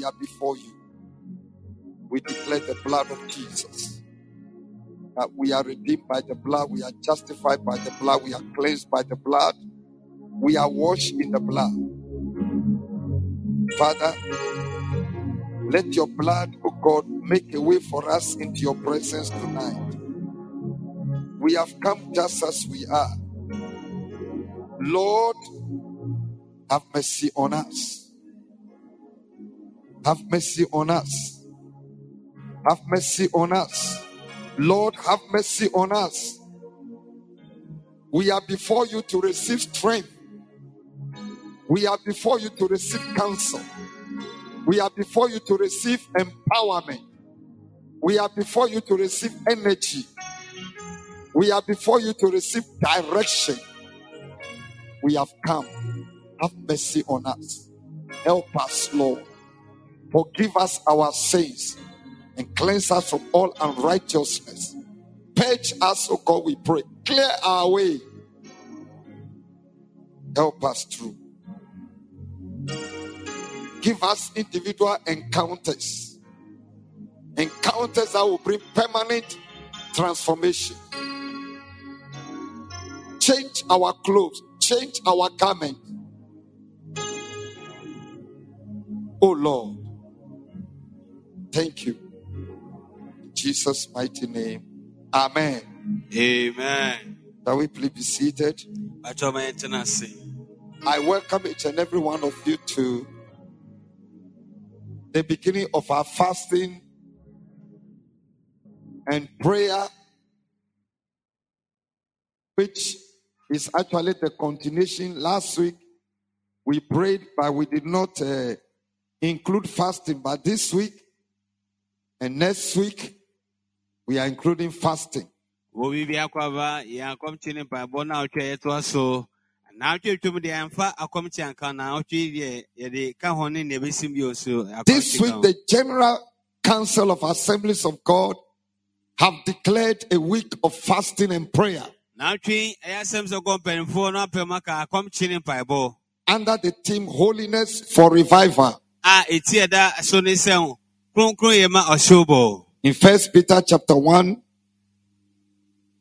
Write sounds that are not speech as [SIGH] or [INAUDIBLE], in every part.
We are before you. We declare the blood of Jesus. That we are redeemed by the blood, we are justified by the blood, we are cleansed by the blood, we are washed in the blood. Father, let your blood, oh God, make a way for us into your presence tonight. We have come just as we are. Lord, have mercy on us. Have mercy on us. Have mercy on us. Lord, have mercy on us. We are before you to receive strength. We are before you to receive counsel. We are before you to receive empowerment. We are before you to receive energy. We are before you to receive direction. We have come. Have mercy on us. Help us, Lord. Forgive us our sins and cleanse us from all unrighteousness. Purge us, O God, we pray. Clear our way. Help us through. Give us individual encounters. Encounters that will bring permanent transformation. Change our clothes, change our garment. Oh Lord, thank you. In Jesus' mighty name. Amen. Amen. Shall we please be seated? Bàtà ọmọ yẹn tẹ́lẹ̀. I welcome each and every one of you to the beginning of our fasting and prayer, which is actually the continuation. Last week we prayed, but we did not uh, include fasting. But this week and next week we are including fasting. Wɔ biribi akɔ aba yɛn akɔmkye ne mpaebɔ na ɔtwa yɛ toa so. Na ɔtwa twom deɛ yɛmfa akɔmkye anka na ɔtwa yi deɛ yɛde ka ho ne nea ɛbɛsim bio so This week, the General Council of Assemblies of God have declared a week of fasting and prayer Na ɔtwa yi ɛyɛ asɛm sɛ kɔ mpanimfoɔ no apɛm aka akɔmkye ne mpaebɔ under the theme Holiness for Revival. A eti ɛda so ne sɛn kronkron yɛ ma ɔhyɛwbɔ. In First Peter chapter 1,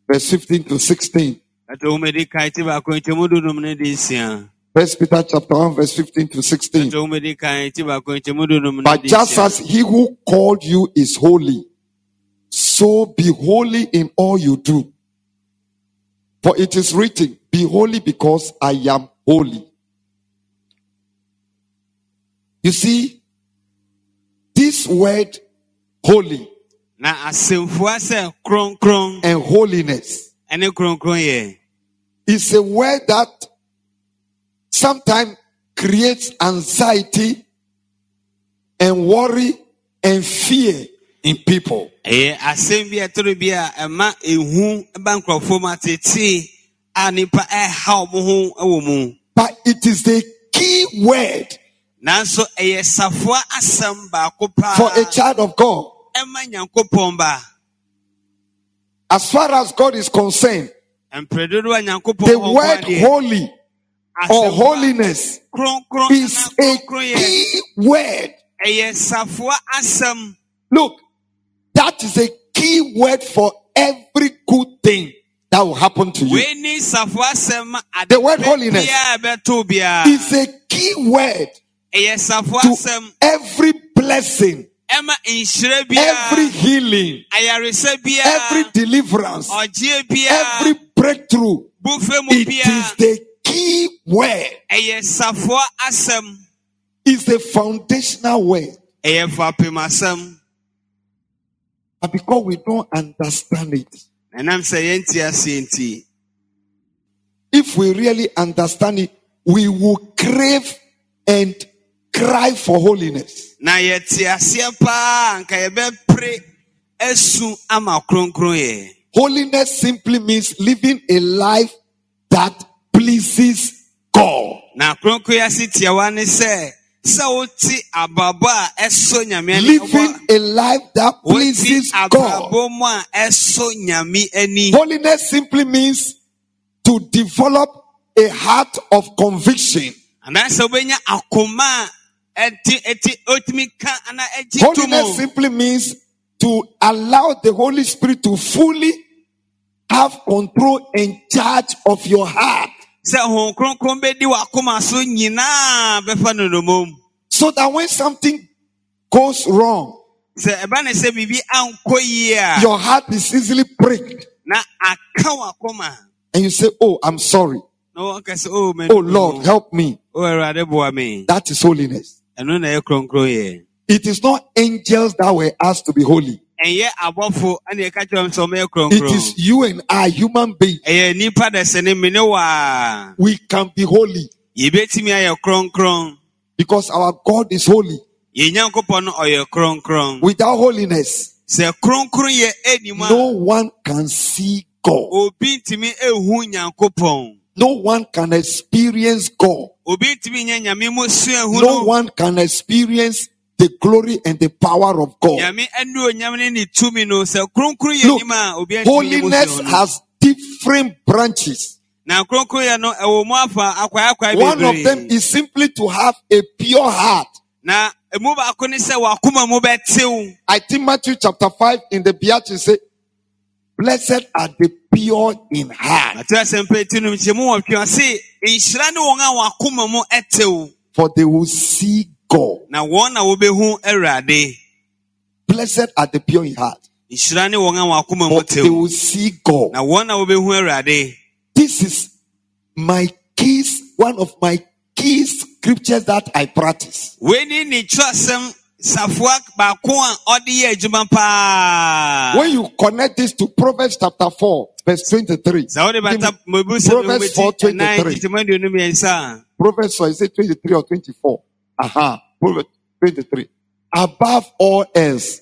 verse 15 to 16. Ɛtɔ wɔmɛdi kan ti baako nkyɛmu dudum ne de nsia. First Peter chapter 1, verse 15 to 16. Ɛtɔ wɔmɛdi kan ti baako nkyɛmu dudum ne But just as he who called you is holy, so be holy in all you do. For it is written, Be holy because I am holy. You see, this word holy Na asɛmfua sɛ kronkron and holiness ɛne kronkron yɛ. is a word that sometimes creates anxiety and worry and fear in people. ɛyɛ asɛm bi ɛtoro bi a ɛma ehu ba nkurɔfoɔ mu atete a nipa ɛha wɔn ho wɔ mu But it is the key word nanso ɛyɛ safoa asɛm for a child of God. As far as God is concerned, mpɛdodo a nyankopɔn the word holy or holiness is a key word. ɛyɛ safoa asɛm Look, that is a key word for every good thing that will happen to you. wei ni safoa asɛm ma ade The word holiness biara ɛbɛto biara It's a key word to every blessing, every healing, every deliverance, every breakthrough. It is the key word. ɛyɛ safoa asɛm. It's the foundational word. ɛyɛ fapem asɛm. But because we don't understand it, yɛnti aseɛ nti. if we really understand it, we will crave and cry for holiness. na yɛte aseɛ paa nka yɛbɛpere asu ama kronkron Holiness simply means living a life that pleases God. na kronkron ase tiawa ne sɛ sɛ wote abrabɔ a ɛsɔ nyame Living a life that pleases God. a ɛsɔ nyame ani Holiness simply means to develop a heart of conviction. anaasɛ wobɛnya akoma a ɛti ɛti otumi ka ana agye to Holiness simply means to allow the Holy Spirit to fully have control and charge of your heart. Sɛ honhom kronkron bɛdi w'akoma so nyinaa bɛfa no nomom so that when something goes wrong, sɛ ɛba ne sɛ biribi ankɔ yie a your heart is easily pricked. Na aka w'akoma and you say, Oh, I'm sorry. na wɔka sɛ oh Oh, Lord, help me. Oh, o awurade boa me. That is holiness. Ɛno na ɛyɛ kronkron yɛ It is not angels that were asked to be holy. ɛnyɛ abɔfo ɛne ɛka kyerɛ m sɛ ɔmɛyɛ It is you and I, human beings. ɛyɛ nipa da sɛ ne me ne We can be holy yɛbɛtumi ayɛ kronkron because our God is holy. yɛn nyankopɔn no ɔyɛ kronkron Without holiness, sɛ kronkron yɛ anim a no one can see God. Obi ntumi ehu nyankopɔn No one can experience God. obi ntumi nyɛ nyame mu su ehu No one can experience the glory and the power of God. nyame ɛne onyam ne ne tumi no sɛ kronkron yɛ Look, nim a obi ntumi nyɛ mu Holiness has different branches. na kronkron yɛ no ɛwɔ mu afa akwae akwae One of them is simply to have a pure heart. na emu baako ne sɛ wakoma mu bɛtew I think Matthew chapter 5 in the Beatitudes say, Blessed are the pure in heart, ate asɛmpa ti no nkyɛmu wɔ twe ɔse nhyira ne wɔn a wakoma mu ɛtew for they will see God. na wɔn na wɔbɛhu awurade Blessed are the pure in heart, nhyira ne wɔn a wakoma mu for they will see God. na wɔn na wɔbɛhu awurade This is my keys, one of my key scriptures that I practice. Wei ni ne twerɛsɛm safoa baako a ɔde yɛ adwuma paa When you connect this to Proverbs chapter 4, verse 23, sɛ wode bata mabu sɛ Proverbs 4:23. ɛnan aduonu mmiɛnsa a Proverbs, so is it 23 or 24? Uh-huh. Proverbs 23. Above all else,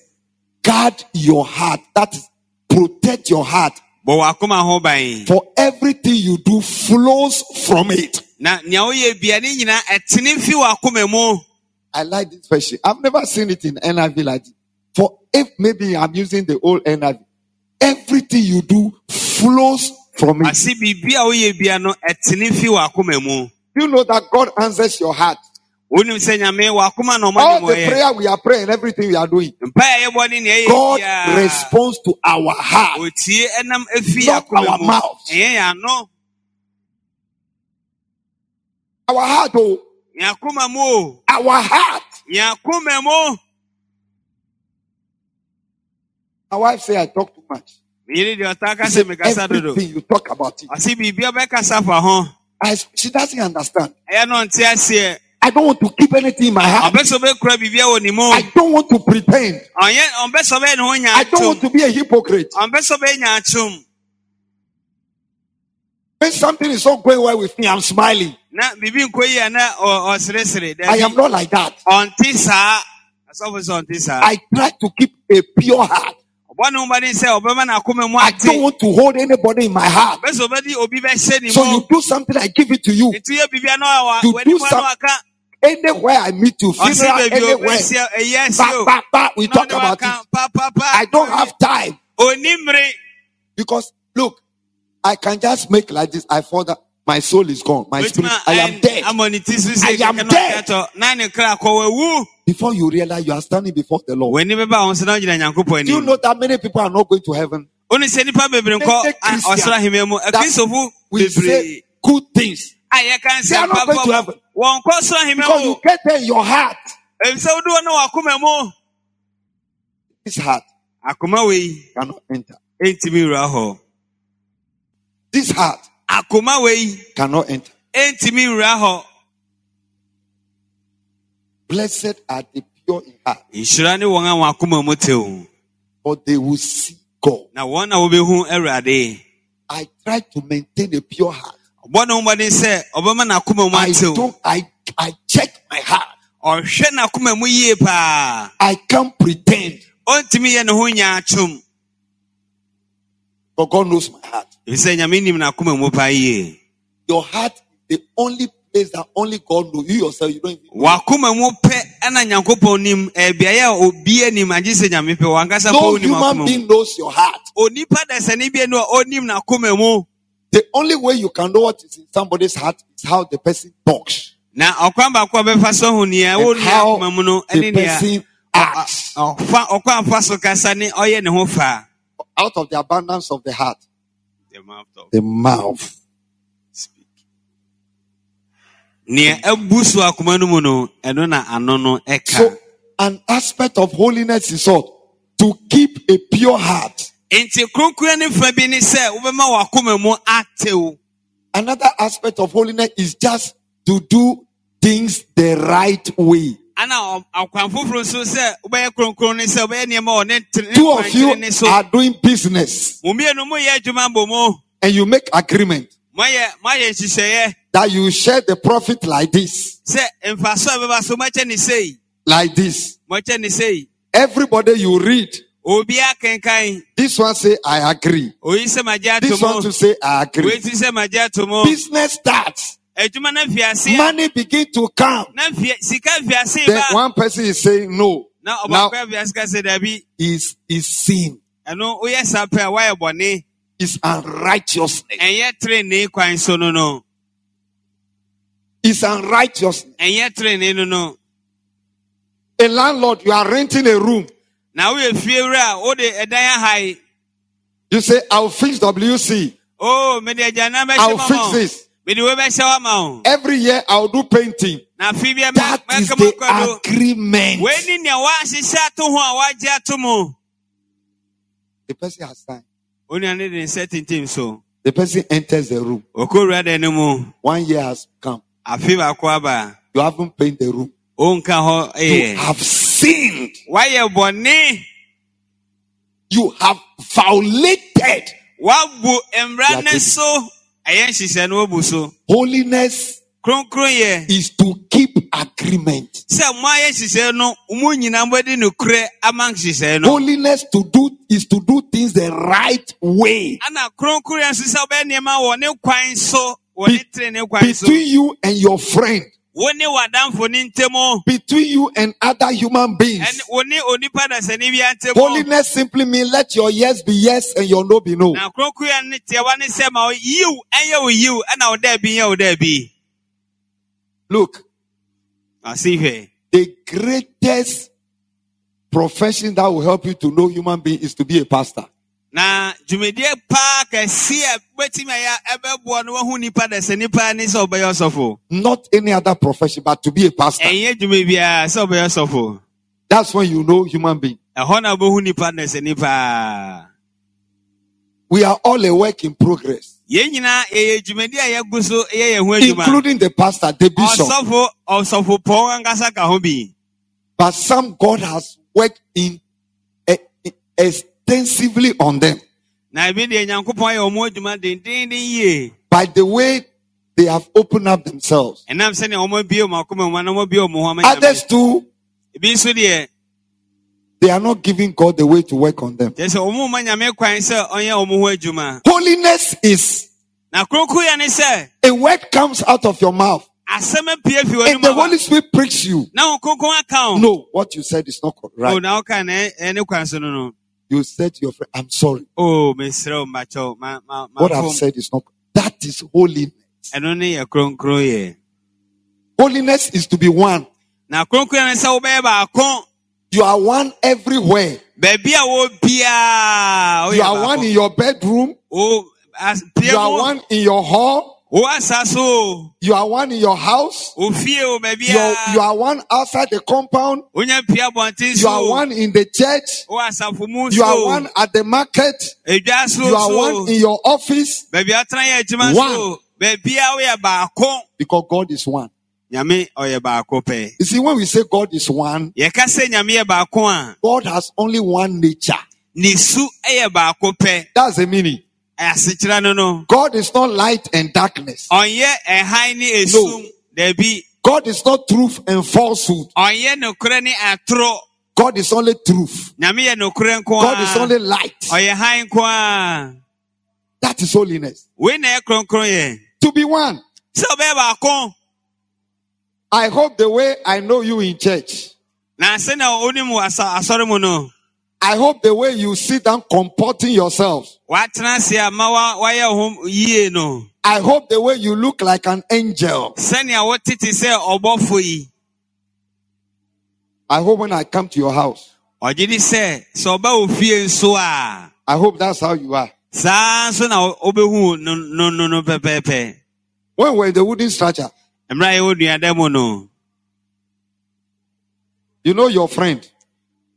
guard your heart. That is, protect your heart. bɔ wakoma ho ban For everything you do flows from it. Na nea woyɛ bia ne nyinaa ɛtene fi wakoma mu I like this version. I've never seen it in NIV like this. For if maybe I'm using the old NIV, everything you do flows from it. ase biribi a woyɛ bia no ɛtene fi wakoma mu You know that God answers your heart. wonim sɛ nyame wakoma na All the prayer we are praying, everything we are doing, mpae a yɛbɔ ne nea ɛyɛ God responds to our heart. otie ɛnam efi Not our mouth. ɛyɛ yɛn ano Our heart, oh, yɛn akoma mu o our heart. yɛn akoma mu My wife say I talk too much. meyere deɛ ɔtaa ka She sɛ said, mekasa dodo everything you talk about it. ɔse biribi a bɛkasa fa ho I, she doesn't understand. ɛyɛ no ɔnte aseɛ I don't want to keep anything in my heart. ɔbɛ sɛ ɔbɛkura biribi wɔ ne mu I don't want to pretend. ɔnyɛ ɔbɛ sɛ ɔbɛyɛ ne ho I don't want nyaatwom to be a hypocrite. ɔbɛ sɛ ɔbɛyɛ nyaatwom When something is not going well with me, I'm smiling. na biribi nkɔ yi a na ɔ- I am not like that. ɔnte saa asɔfo sɛ ɔnte saa I try to keep a pure heart. ɔbɔ ne ho bɔden sɛ ɔbɛma n'akoma mu I don't want to hold anybody in my heart. ɔbɛ sɛ ɔbɛde obi bɛhyɛ ne So you do something, I give it to you. nti yɛ biribi a na wa You do a some- Anywhere I meet you, funeral, anywhere. asi eh, Ba, ba, ba, we talk about it. I don't have time. Because look, I can just make like this. I fall that my soul is gone. My spirit, I am dead. ne ti so sɛ I am dead. ɔkɛtɔ na ne kra kɔ wawu Before you realize you are standing before the Lord. w'ani bɛba wo nso na wogyina nyankopɔn Do you know that many people are not going to heaven? wone sɛ nnipa bebree nkɔ Many a- ah, Christians ɔsoro ahemma mu that akristofo We say good things. Ah, a yɛka They are not going to heaven. wɔnkɔ soro ahemma Because you get there in your heart. ɛfisɛ wode wɔ ne wakoma mu This heart cannot enter. Ɛntimi wura hɔ This heart akoma wei cannot enter. ɛntimi wura hɔ Blessed are the pure in heart, nhyira ne wɔn a wɔn akoma mu tew for they will see God. na wɔn na wɔbɛhu awurade I try to maintain a pure heart. ne ho mmɔden sɛ ɔbɛma n'akoma mu I don't. I I check my heart. ɔhwɛ n'akoma mu yie paa I can't pretend, ɔntumi yɛ ne ho nyaatwom but God knows my heart. efisɛ nyame nim n'akoma mu paa yie Your heart, the only place that only God knows. You yourself, you don't even know. wakoma mu pɛ ɛna nyankopɔn nim ɛbiayɛ a obi anim agye sɛ nyame pɛ wankasa No pɛ onim human akoma mu being knows your heart. onipa dasani bi no a onim n'akoma mu The only way you can know what is in somebody's heart is how the person talks na ɔkwan baako a bɛfa so ho nea and wɔnua how akoma mu no the ɛne nea person acts. ɔfa ɔkwan fa so kasa ne ɔyɛ ne ho fa Out of the abundance of the heart, the mouth. nea abu so akoma no mu no ɛno na ano no ɛka So, an aspect of holiness is what? To keep a pure heart. nti kronkron ne fa bi ne sɛ wobɛma wakoma mu atew Another aspect of holiness is just to do things the right way. Ana ɔ- akwan foforɔ nso sɛ wobɛyɛ kronkron ne sɛ wobɛyɛ nneɛma a ɔne tere- ne Two of you kwankyere ne so. are doing business. Mo mmienu moyɛ adwuma bɔ mu. And you make agreement moayɛ moayɛ nhyehyɛeɛ. that you share the profit like this, sɛ mfaso a ɛbɛba so moakyɛ ne sei. Like this. moakyɛ ne sei. Everybody you read, this one say I agree. oyi sɛ magye ato This one to say I agree. oyi ti sɛ magye ato Business starts. Adwuma no afiaseɛ Money begin to come. na mfia- sika afiase Then one person is saying no. Now ɔbaako afiase ka sɛ dabi is is sin, ɛno woyɛ saa pɛ a woayɛ bɔne is unrighteousness, ɛnyɛ trenee kwan so no no is unrighteousness. ɛnyɛ trenee no no A landlord, you are renting a room. na woyɛ fiewura a wode ɛdan ahae You say, I'll fix WC. Oh, I'll fix this. Mede wo bɛhyɛ wa ma wo Every year I'll do painting. na afei bia That is the agreement. wei ne nea woahyehyɛ ato ho a woagye ato mu The person has signed. onua ne de ne nsa so The person enters the room. ɔkɔwura da no mu One year has come. You haven't painted the room. hɔ You have sinned. bɔne You have violated. woabu mmara Yeah, so ɛyɛ nhyehyɛ no wabu so Holiness kronkron yɛ is to keep agreement. sɛ mo ayɛ nhyehyɛ no mo nyinaa mobɛde nokorɛ ama nhyehyɛ no Holiness to do is to do things the right way. ana kronkron yɛ nso sɛ wobɛyɛ nneɛma wɔ ne kwan so wɔ ne tere ne kwan so Between you and your friend, wo ne w'adamfo ne ntɛmu between you and other human beings. ɛne wo ne onipa dasani bi ntɛmu Holiness simply means let your yes be yes and your no be no. na kronkron yɛ ne tiɛwa ne sɛ ma wo yiw ɛnyɛ wo yiw ɛna wo daabi nyɛ wo daabi Look, ase hwɛ the greatest profession that will help you to know human being is to be a pastor. Now, dwumadie a wobɛtumi ayɛ a no wahu nipa dasani paa ne sɛ wobɛyɛ ɔsɔfo. Not any other profession, but to be a pastor. ɛnyɛ dwuma biara sɛ wobɛyɛ ɔsɔfo. That's when you know human being. ɛhɔ na wobɛhu nipa dasani paa We are all a work in progress, yɛn nyinaa yɛyɛ dwumadi a yɛgu so yɛ yɛn ho adwuma. Including the pastor, the bishop. ɔsɔfo ɔsɔfo pɔn ankasa ka ho bi. But some God has worked in eh, extensively on them by the way they have opened up themselves. ɛnam sɛnea ɔmo abie ɔmo akoma mu na ɔmo abie ɔmo ho ama Others too, ebi nso deɛ they are not giving God the way to work on them. kyerɛ sɛ ɔmo ma nyame kwan sɛ ɔnyɛ ɔmo ho adwuma Holiness is na kronkroyɛ ne sɛ a word comes out of your mouth asɛm apue fi and the Holy Spirit pricks you. na wɔn kronkron aka wo No, what you said is not right. Na ɔka na ɛ- ɛne kwan so no no You said to your friend, I'm sorry. Oh, mbakyɛw ma ma ma What I've said is not. That is holiness. ɛno ne yɛ kronkroyɛ Holiness is to be one. na kronkroyɛ ne sɛ wobɛyɛ baako You are one everywhere. baabi a wɔ biara You are one in your bedroom. You are one in your hall. Wo asa so o You are one in your house. o fie o baabi You are, you are one outside the compound. wonya pie abɔnten You are one in the church. wo asafo mu You are one at the market. You are one in your office. baabi a ɔtena yɛ One. so baabi a baako Because God is one. nyame ɔyɛ baako pɛ You see, when we say God is one, yɛka sɛ nyame yɛ baako a God has only one nature. ne su yɛ That's the meaning. No no God is not light and darkness. ɔnyɛ ɛhan ne esum dabi God is not truth and falsehood. ɔnyɛ nokorɛ ne atoro God is only truth. nyame yɛ nokorɛ nko God is only light. ɔyɛ hann nko a That is holiness. wei na ɛyɛ kronkron yɛ To be one. sɛ ɔbɛyɛ baako I hope the way I know you in church, na sɛnea onim wɔ asa- asɔre mu no I hope the way you sit down comporting yourselves, watena ase a ma wa- wayɛ wo ho yie no I hope the way you look like an angel. sɛnea wotete sɛ ɔbɔfo yi I hope when I come to your house, ɔgye di sɛ sɛ ɔba wo fie nso a I hope that's how you are. When we're in the wooden structure, mmerɛ a yɛwɔ duada mu no you know your friend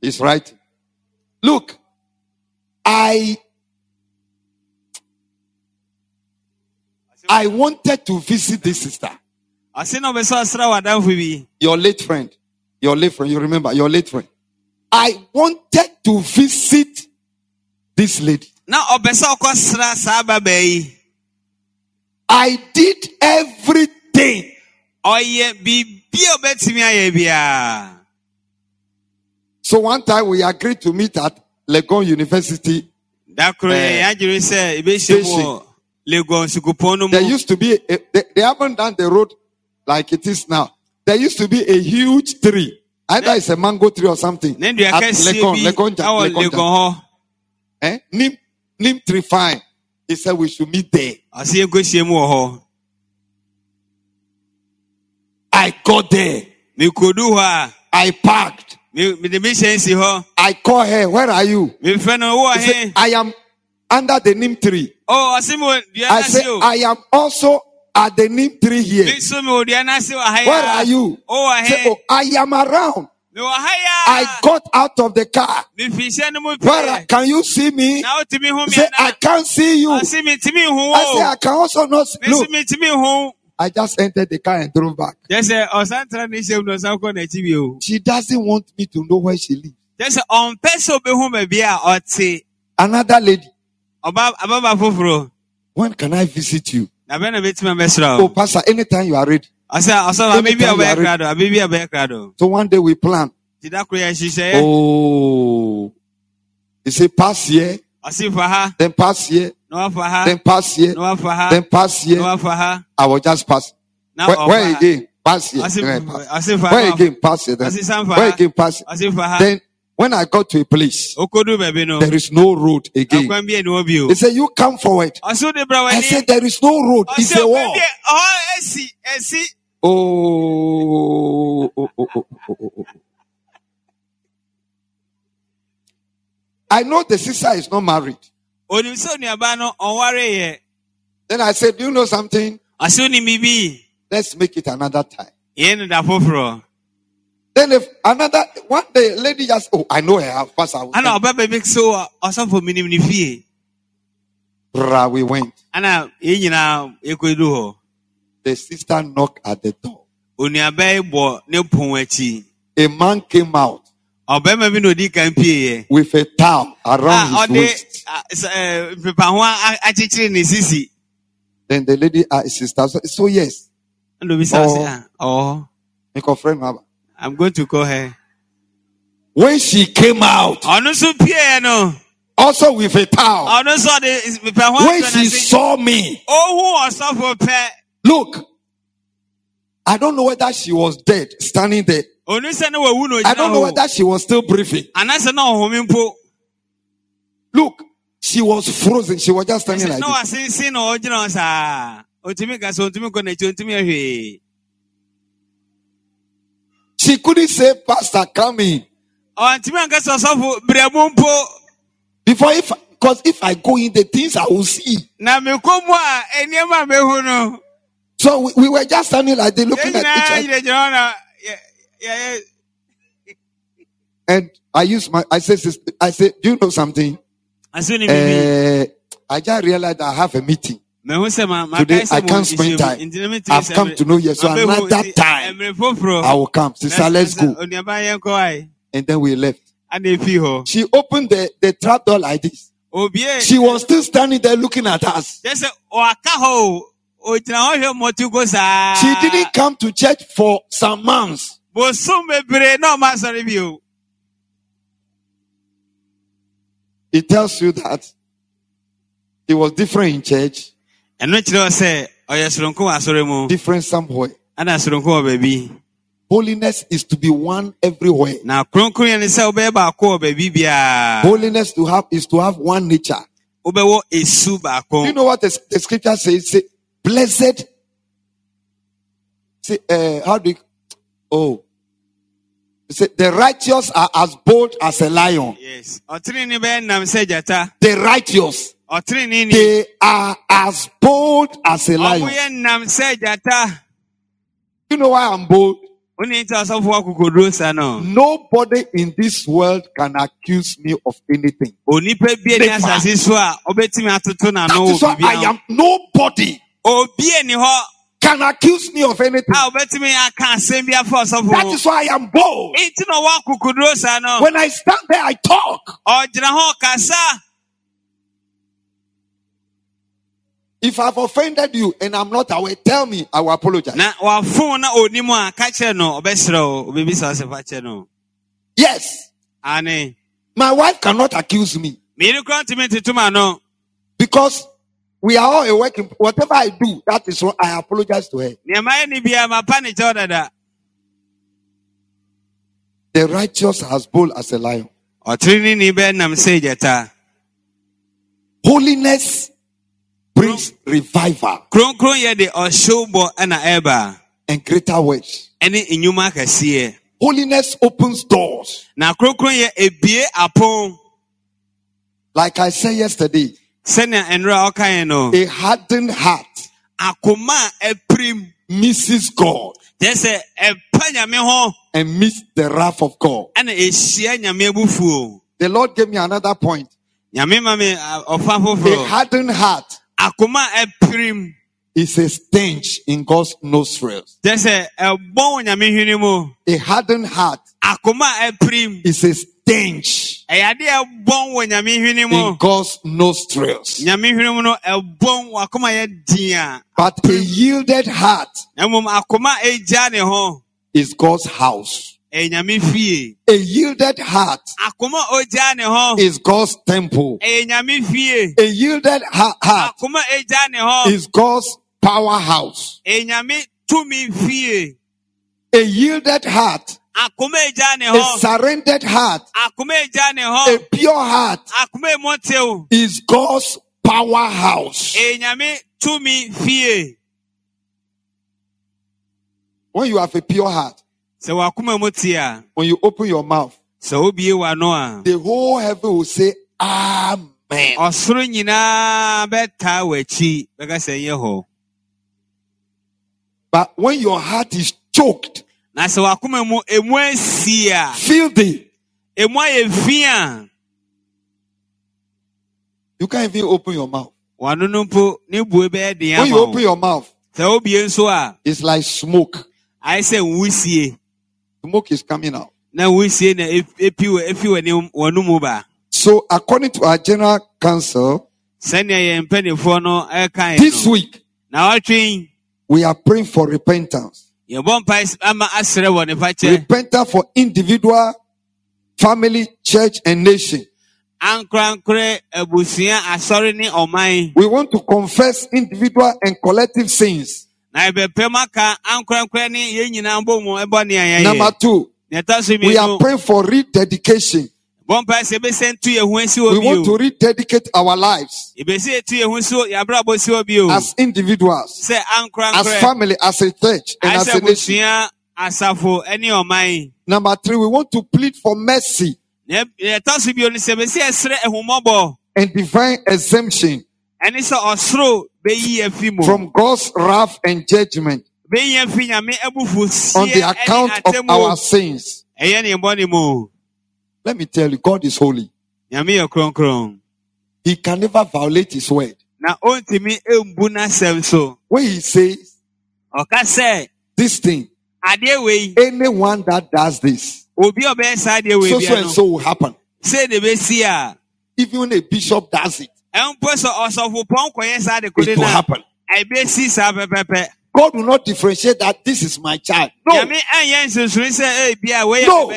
is right. Look, I I wanted to visit this sister, ɔse na ɔbɛ sɛ ɔsra w'adamfo bi your late friend, your late friend. You remember your late friend. I wanted to visit this lady. na ɔbɛ sɛ ɔkɔsra saa babaa yi I did everything. ɔyɛ biribi a ɔbɛtumi ayɛ biara So one time we agreed to meet at Legon University. da koro yɛ yɛadwene sɛ ɛbɛhyia mu wɔ lagos There used to be, a, they, they haven't done the road like it is now. There used to be a huge tree. Either it's a mango tree or something. At Legon, Legon, Legon, legon eh? Neem, Neem tree fine. He said we should meet there. ɔse yɛnkɔhyia mu wɔ hɔ I got there. mekodu hɔ a I parked. Me- mede me hyɛn si hɔ I called her. Where are you? mefrɛ no wowɔ He said, he I am under the Neem tree. o ɔse mewɔ dua I no said, ase o I am also at the Neem tree here. me nso mewɔ dua no ase wɔ ha Where are you? wowɔ Say, he oh, I am around. mewɔ ha I got out of the car. mefi hyɛn no mu Where are- pɛ can you see me? na wotumi hu He said, I can't see you. I ɔse metumi hu said, I o can also not see. me nso Look, metumi hu I just entered the car and drove back. kyɛ sɛ ɔsan tra ne hyɛm no ɔsan kɔ n'akyi bio She doesn't want me to know where she lives. kyɛ sɛ ɔmpɛ sɛ obɛhu baabi a ɔte Another lady, ɔba ababa foforɔ when can I visit you? na bɛn na bɛtumi abɛsra Oh, Pastor, anytime you are ready. ɔsɛ ɔsɛ abe bi a Anytime you ɔbɛyɛ are ready. krado abe bi a ɔbɛyɛ krado So one day we plan. ti da koro yɛ Oh, he said, pass here, ɔsi fa ha then pass here, ha then pass here, ha then pass here. ha I will just pass. na Where, where again? Pass here. then I pass. ɔsi fa Where again? Pass here. Then. ɔsi san Where again? Pass here. ɔsi fa ha Then when I got to a place, no there is no road again. akwan bi ɛni wɔ bi o They say, you come forward. ɔsi o de bra I said, there is no road. It's a wall. ɔhɔ esi esi Oh, oh, oh, oh, oh, oh, oh, oh, oh I know the sister is not married. onim sɛ onuaba no ɔnware yɛ Then I said, Do you know something? ɔsi onim bibi Let's make it another time. yɛn no da foforɔ Then if another one day, lady just oh, I know her. Pastor, I will ana send- ɔba baabi so ne fie Bra, we went. ana yɛn nyinaa ekodu hɔ The sister knocked at the door. onuaba yi bɔ ne pon A man came out ɔbɛrima bi na kan pie yɛ with a towel around ah, his ɔde waist. a, sɛ, ɛɛ, eh, mpepaho a- akyekyere ne sisi Then the lady ah, asked sister, so, yes, ɛna obi sa ah, Oh. ɔsɛ ah ɔwɔ make a friend. Mama. i'm going to call her When she came out, ɔno nso pie yɛ no also with a towel, ɔno nso ɔde mpepaho when she saw me, ohu ɔsɔfo pɛ look, I don't know whether she was dead, standing there. onu sɛ ne wawu na I don't know whether she was still breathing. anaasɛ na ɔhome mpo Look, she was frozen. She was just standing like na this. wasensen na ɔgyina hɔ saa otumi ka sɛ otumi kɔ n'akyi otumi ahwee She couldn't say, Pastor, come in. ɔntumi anka sɛ ɔsɔfo brɛmu mpo Before, if because if I go in, the things I will see. So we, we were just standing like this, looking at each other. gyinagyina hɔ na yɛ- yɛyɛ And I used my, I said, I said, do you know something? Uh, I just realized I have a meeting. mehu sɛ ma ma Today, I can't spend time. Nti na metumi I've come to know you. So another time, I will come. Sister, let's go. yɛn And then we left. ana efi hɔ She opened the, the trap door like this. She was still standing there looking at us. Kyɛ sɛ ɔaka hɔ o ogyina hɔ hwɛ mmɔtu ko saa She didn't come to church for some months. bosom bebree na ɔma asɔre bio It tells you that it was different in church, ɛno kyerɛ wɔ sɛ ɔyɛ soronko wɔ asɔre mu different somewhere. ana soronko wɔ baabi Holiness is to be one everywhere. na kronkron yɛ ne sɛ wobɛyɛ baako wɔ baabi biara Holiness to have is to have one nature. You know what the, the scripture says? Blessed. Say, uh, how do you, oh, say, the righteous are as bold as a lion. yes ɔtenene bɛyɛ nam The righteous, they are as bold as a lion. ɔmoyɛ nam sɛ You know why I'm bold? wone nti ɔsɔfoɔ akokoduro sa no Nobody in this world can accuse me of anything. onipa bi ani Never. asase so a ɔbɛtumi atoto That is why I am nobody obi ani hɔ can accuse me of anything. Ah, a wobɛtumi aka asɛm bi afa ɔsɔfo That is why I am bold. nti na ɔwɔ akokoduro sa no When I stand there, I talk. ɔgyina hɔ ɔkasa If I've offended you and I'm not aware, tell me. I will apologize. na wafo na onim a ka kyerɛ no ɔbɛserɛ o obɛbisa wo sɛ fa kyerɛ no Yes, my wife cannot accuse me mmienu kora ntumi ntetom ano because we are all a work. in- Whatever I do, that is what I apologize to her. nneɛma yɛ ne bia mapa ne kyɛw dada The righteous as bold as a lion. ɔtere ne ni bɛnam sɛ Holiness brings revival kronkron yɛ de ɔhyew bɔ ɛna ɛba and greater works. ɛne nnwuma kɛseɛ Holiness opens doors. na kronkron yɛ ebie apon Like I said yesterday, a a hardened heart. Akoma a ɛpirim misses God. Kyerɛ sɛ ɛpa nyame ho. And miss the wrath of God. ɛhyia nyame abufuo The Lord gave me another point. nyame ma me a, A hardened heart akoma a ɛpirim is a stench in God's nostrils. kyerɛ sɛ ɛbɔn wɔ nyame hwene A hardened heart a is a stench. In God's nostrils. But a yielded heart is God's house. A yielded heart is God's temple. A yielded heart is God's powerhouse. A yielded heart a ɛgya ne a ho surrendered heart, a pure heart is God's powerhouse. ɛyɛ nyame tumi fie. When you have a pure heart, sɛ wakoma mu when you open your mouth, sɛ wobie w'ano the whole heaven will say, Amen. ɔsoro nyinaa bɛtaa w'akyi bɛka sɛ nyɛ hɔ But when your heart is choked, na sɛ wakoma mu emu asi a filthy, emu ayɛ fi a you can't even open your mouth. wano no mpo ne bue bɛyɛ den When you open your mouth, sɛ wobie nso a it's like smoke. ayɛ sɛ nwusie Smoke is coming out. na nwusie na ep- epi wɔ- w'ano mu ba So, according to our general council, sɛnea yɛn mpanimfoɔ no ɛka this no week na ɔtwe we are praying for repentance. Yɛbɔ mpae ama asrɛ wɔ ne fakyɛ Repentance for individual, family, church, and nation. ankorankorɛ abusua asɔre ne ɔman We want to confess individual and collective sins. na yɛbɛpɛ mu aka ankorankorɛ ne yɛn nyinaa bɔ mu ɛbɔ ne a Number two, nea ɛtɔ so we are praying for rededication. Bɔ mpae sɛ ebɛsɛ ntu yɛn ho asi We want to rededicate our lives ebɛsi etu yɛn ho si wɔ yɛabrabɔ si wɔ bio. as individuals, as family, as a church, and as a nation. Number three, we want to plead for mercy nea nea ɛtɔ so bio no sɛ ebɛsi ɛsrɛ ɛhomɔbɔ and divine exemption ɛne sɛ ɔsoro bɛyi afi from God's wrath and judgment bɛyi afi nyame abufu on the account of our sins. ɛyɛ ne bɔne mu Let me tell you, God is holy. nyame yɛ kronkron He can never violate his word. na ɔntumi mbu n'asɛm so When he says this thing, anyone that does this, obi a ɔbɛyɛ saa adeɛ wei so so and so will happen. sɛ de bɛsi Even a bishop does it, ɛmpo sɛ ɔsɔfopɔn kɔyɛ saa de it will happen. God will not differentiate that this is my child. No, nyame anyɛ nsonsoroni sɛ ebi a wɔyɛ No.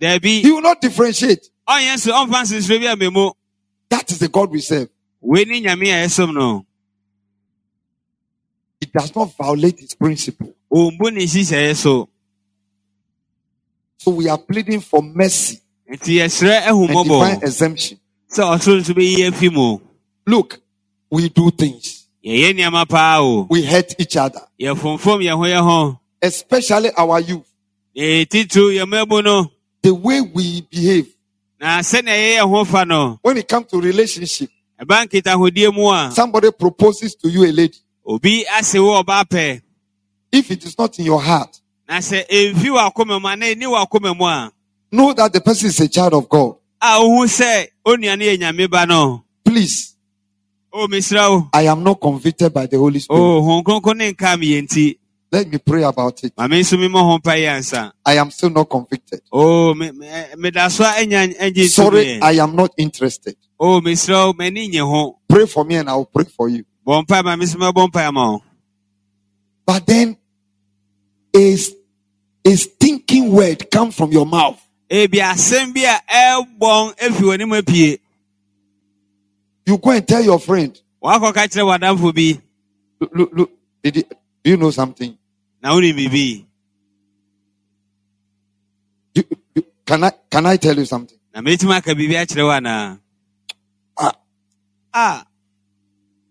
Nti daabi He will not differentiate. ɔnyɛ nso ɔmfa nsonsoroni bi a memu That is the God we serve. wei ne nyame a no It does not violate His principle. ɔmbu ne nhyehyɛeɛ so we are pleading for mercy and divine exemption. sɛ ɔsoro nso bɛyi afi mu Look, we do things. yɛyɛ nneɛma paa o We hurt each other, yɛfomfom yɛn ho yɛn ho especially our youth. The way we behave na sɛnea yɛyɛ yɛn ho fa no when it comes to relationship. ɛba nkitahodie mu a Somebody proposes to you a lady. obi ase wo ɔba pɛ If it is not in your heart, na sɛ ɛmfi w'akoma mu anaa ɛni w'akoma mu a know that the person is a child of God. a wohu sɛ onua nyame ba no Please, o mesrɛ wo I am not convicted by the Holy Spirit. o hon kronkron ne nka me yɛ nti Let me pray about it. ma me nso memmɔ ho mpa yi ansa I am still not convicted. o me- me- eh, meda so a ɛnya ɛngye Sorry, I am not interested. o mesrɛ wo m'ani nye Pray for me and I will pray for you. bɔ ma me nso mɛbɔ mpa ma wo But then, a, a stinking word come from your mouth. ebi asɛm bi a ɛbɔn efi w'anim apue You go and tell your friend, wakɔka kyerɛ w'adamfo bi look, look, look do you know something? na wonim biribi Do- do- can I can I tell you something? na metumi aka biribi akyerɛ wo anaa Ah,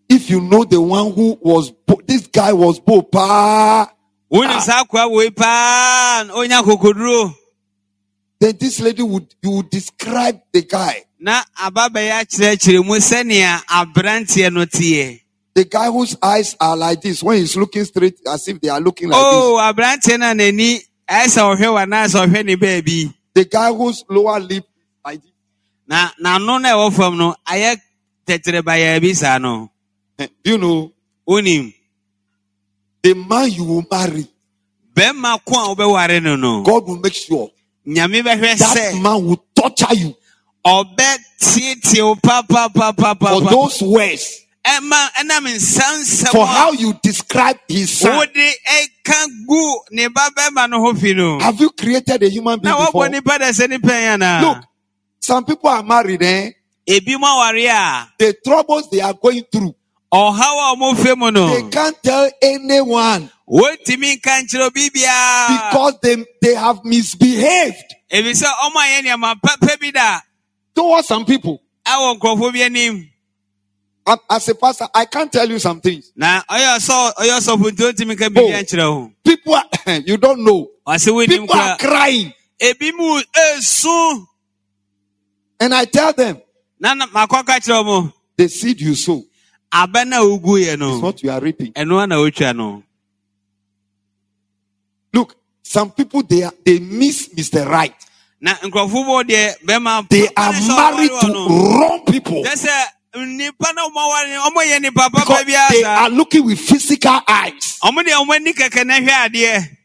if you know the one who was bo- this guy was bo pa, wonim saa akoa wei paa onya kokoduro then this lady would you would describe the guy, na ababɛyɛ akyerɛkyerɛ mu sɛnea aberanteɛ no teɛ the guy whose eyes are like this when he's looking straight as if they are looking like o aberanteɛ no a n'ani? Ayɛ sɛ ɔhwɛ w'anaa sɛ ɔhwɛ ne. The guy whose lower lip like this. na no a ɛwɔ fam no ayɛ tɛtrɛ bayaa bi saa no. Eh, Do you know? Wonim the man you will marry? bɛrima ko a wobɛware no no. God will make sure nyame that man will torture you. Wo for those words, ɛma ɛnam nsansɛm for how you describe his son. wode ɛka gu ne ba bɛrima no ho fi no Have you created a human being before? wɔbɔ nipa dɛ sɛ nipa yi Look, some people are married, eh? ebi mu aware a The troubles they are going through, ɔhaw a ɔmo fɛ mu they can't tell anyone. Wɔntumi nka nkyerɛ obi biara because they, they have misbehaved. Ebisɛ ɔmo ayɛ nneɛma pɛpɛ bi da. Towards some people. ɛwɔ nkurɔfoɔ bi anim A- As a pastor, I can't tell you some things. na ɔyɛ ɔsɔ ɔyɛ ɔsɔfo nti ɔntumi ka biribi Oh. People, are, [LAUGHS] you don't know. People are crying. ebi mu esu And I tell them, na na- makɔka kyerɛ ɔmo the seed you sow abɛ na ogu yɛ is what you are reaping. ɛnoa na otwa no Look, some people, they, are, they miss Mr. Right. na nkurɔfoɔ bɔ deɛ bɛrima They are married to wrong people kyɛ sɛ nipa na ɔmo aware no ɔmo yɛ nipa papa because they are looking with physical eyes. ɔmo deɛ ɔmo ani kɛkɛ na hwɛ adeɛ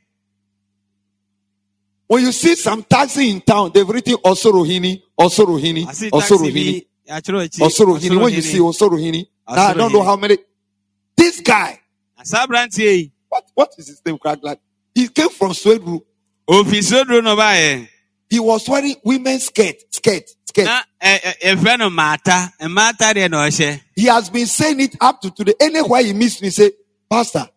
When you see some taxi in town, they've written Osorohini, Osorohini, Osorohini, bi akyerɛ akyi Osorohini. When you see Osorohini, I don't know how many. This guy, na saa aberanteɛ yi what, what is his name? He came from Sweden. ofi soduro na ɔbaayɛ He was wearing women's skirt, skirt, mmaata eh, eh, eh, deɛ na ɔhyɛ He has been saying it up to today. Anywhere he meets me, say, Pastor,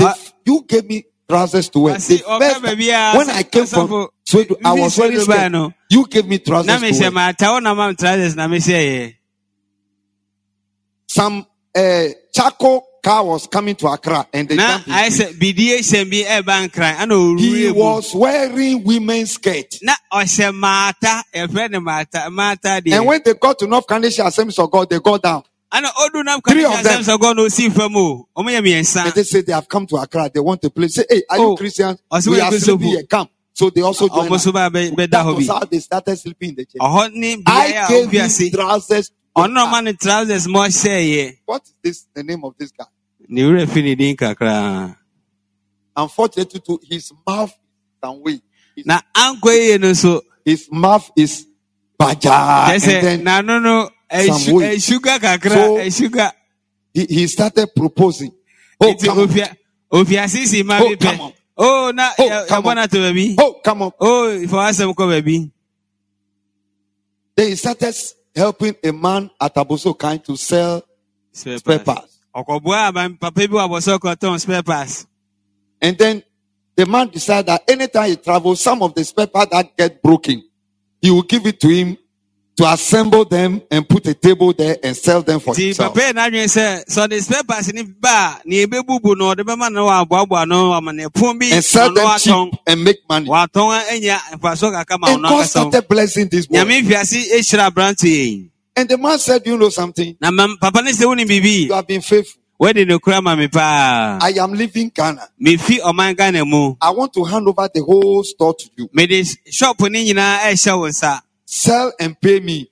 Ah. you gave me trousers to wear. Ah, the ɔka first baabi time- ah, when I came from Sweden, I was baa skirt. no. You gave me trousers na to wear. na trousers na mehyɛ yɛ Some uh, charcoal car was coming to Accra and they na jumped in. ayɛ sɛ bidie hyɛn bi ɛba He was wearing women's skirt. na ɔhyɛ maata ɛfrɛ no maata maata deɛ And when they got to North Canadian Assemblies of God, they got down. nam Three of them. asɛm sɛ gɔ na osi fam o ɔmo yɛ And they say they have come to Accra. They want to play. Say, hey, are Oh. you Christians? I We are sleeping here. Come. So they also joined ɔmo us. so ba bɛ That was how they started sleeping in the church. ɔhɔ ne beaeɛ I gave him trousers. ɔno na ɔma trousers ma ɔhyɛ yɛ What is this? The name of this guy? Ne wura fi ne din kakra Unfortunately, to his mouth some way. Na no so his mouth is baja. And then n'ano no ɛsu way. kakra ɛsuga he, he started proposing. Oh, come on. ofia ofia sisi ma Oh, come on. pɛ o na oh, oh, come on. na to baabi Oh, come on. o ifɔ asɛm kɔ baabi Then he started helping a man at Abossey Okai to sell spare parts parts. ɔkɔboa aban papa bi wɔ abɔsɔ kɔtɔn spare parts And then the man decided that anytime he travels, some of the spare parts that get broken, he will give it to him to assemble them and put a table there and sell them for nti himself. papa yɛ n'adwene sɛ sɛ ɔde spare parts ni ba a nea ebebubu no ɔde bɛma no wɔ aboaboa no ama ne pon bi And sell ɔno them watɔn cheap and make money. watɔn anya mfaso kaka ma And ɔno God ankasa wo. started blessing this boy. Nyame mfiase ehyira aberante yi And the man said, You know something? na mam- papa ne sɛ wone biribi You have been faithful. wode ne kura ma me paa I am leaving Ghana. mefi ɔman ghana mu I want to hand over the whole store to you. shop ne nyinaa ɛhyɛ wo nsa Sell and pay me.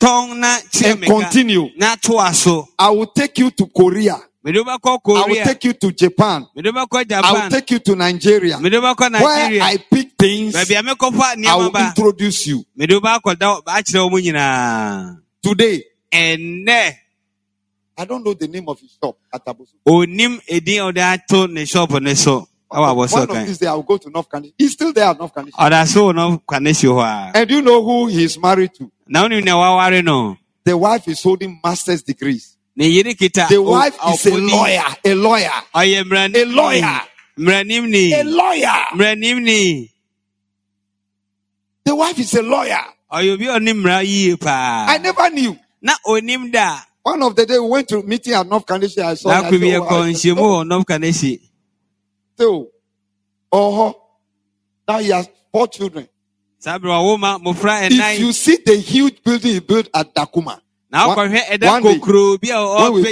na kyerɛ And me ka continue. na toa so I will take you to Korea. mede wobɛkɔ I will take you to Japan. mede wobɛkɔ I will take you to Nigeria. mede wobɛkɔ Where nigeria I pick things, a mekɔfa I will introduce you. mede wobɛakɔda akyerɛ wo mu nyinaa Today, ɛnnɛ I don't know the name of his shop at Abossey. onim edin a ɔde ato ne shop ne so One of these days, I will go to North Kaneshie. He's still there at North Kaneshie. ɔda so wɔ no kwane si hɔ a And do you know who he is married to? na wonim nea waware no The wife is holding master's degrees. ne yere kita The wife is a lawyer. A lawyer. ɔyɛ mmaranim A lawyer. mmaranim ni A lawyer. mmaranim ni The wife is a lawyer. Ɔyɛ obi a ɔne mmara yie paa I never knew. na onim da One of the day we went to meeting at North Kaneshie. I saw. na I kɔ bi said, yɛkɔ oh, I said, nhyiamu wɔ nɔf kanehyi So, uh-huh. oh, now he has four children. saa berɛ ɔwo ma mmɔfra If you see the huge building he built at Darkuman, na one- one day, a when we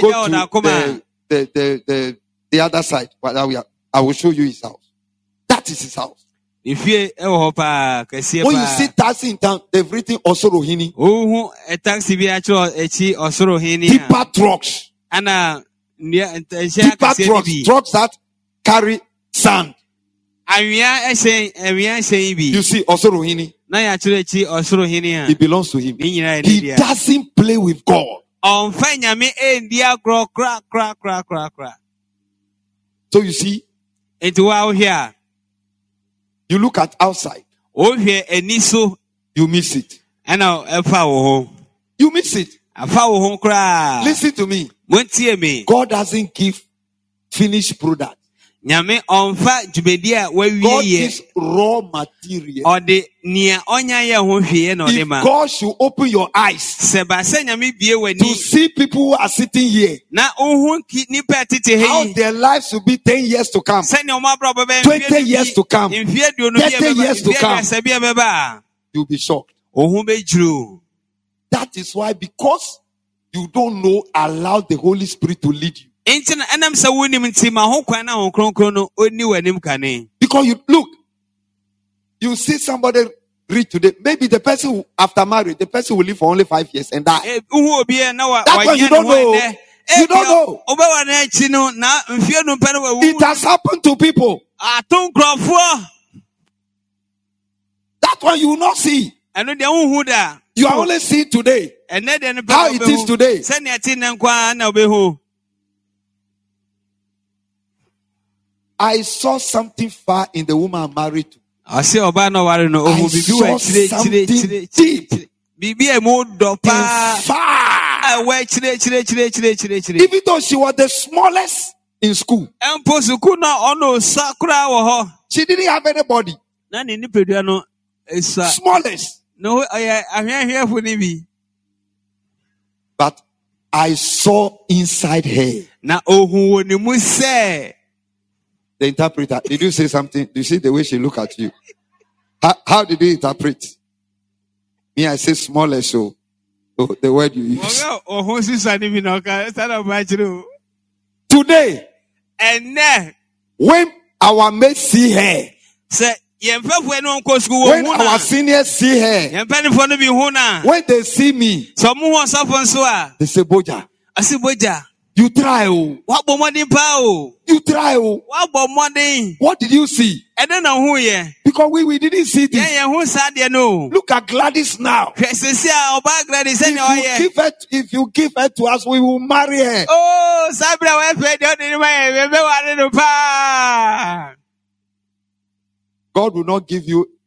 go to the, the, the, the, the other side, well, we are- I will show you his house. That is his house. Ne ɛwɔ hɔ paa kɛseɛ When you see taxi in town, they've written Osorohini, wohu eh, taxi bi akyerɛ akyi ɔsoro tipper trucks, ana nnua eh, nhyɛ tipper akɛseɛ no trucks, trucks that carry sand. awia ɛhyɛn awia hyɛn bi. You see Osorohini, na yɛakyerɛ akyi ɔsoro hene a it belongs to him. ne nyinaa yɛ ne He doesn't play with God. ɔmfa nyame ɛndi agorɔ kora kora kora kora So you see, enti wo a wohwɛ a you look at outside, wohwɛ ani so you miss it. ɛna ɛfa wo You miss it. afa wo ho koraa Listen to me God doesn't give finished product. Nyame ɔmfa dwumadi a wawie yɛ ɔde nea ɔnya yɛ ho hwee na ɔde ma God should open your eyes sɛ ba sɛ nyame bie to w'ani see people who are sitting here, na wohu nnipa a ɛtete ha how yi their lives will be 10 years to come. sɛnea ɔmo abrabɔ bɛyɛ 20 mfeɛ du years to come. mfeɛ aduonu bi ɛbɛba- years to come. aduasa bi a ɛbɛba a You'll be shocked. That is why, because you don't know, allow the Holy Spirit to lead you. Nti na ɛnam sɛ wonim nti ma ho kwan na ho no ɔnni w'anim kane Because you look, you see somebody read today. Maybe the person who, after marriage, the person will live for only five years and die. Eh, wohu obi a na wa- That one wanyɛ you don't know. You Eh, don't know. wobɛwa no akyi no na mfeɛ no pɛ no It has happened to people. That one you will not see. ɛno deɛ wohu da You are only seeing today. ɛnɛ deɛ no pɛ How it is today. I saw something far in the woman I'm married to. ɔse ɔbaa no ɔware no I ɔhu biribi wɔ saw akyire something kyire deep. kyire biribi a mu dɔ paa a ɛwɔ akyire kyire kyire kyire kyire kyire Even though she was the smallest in school, ɛmpo sukuu no ɔno sa koraa wɔ hɔ she didn't have anybody. na ne nipadua no esua Smallest. na ɔyɛ ahwɛhwɛfo no bi But I saw inside her. na ohun wɔ ne mu sɛ The interpreter, did you say something? Do you see the way she look at you? How, how did you interpret? Me, I say smallest, so, so the word you use. wɔn a ɔho sisa ne bi na ɔka sana ɔba akyerɛ o Today, when our mates see her, sɛ yɛn mpɛfoɔ no nkɔ sukuu wɔ when our seniors see her, yɛn mpɛnifoɔ no bi hu na when they see me, sɛ ɔmo hu ɔsɔfo nso a they say, Boja, ɔsi bogya you try. Oh. What about money, Paul? You try. Oh. What about money? What did you see? I don't know who yeah. Because we, we didn't see this. Yeah, yeah, who said you know? Look at Gladys now. If you, give her, if you give her to us, we will marry her. Oh, Sabra, God will not give you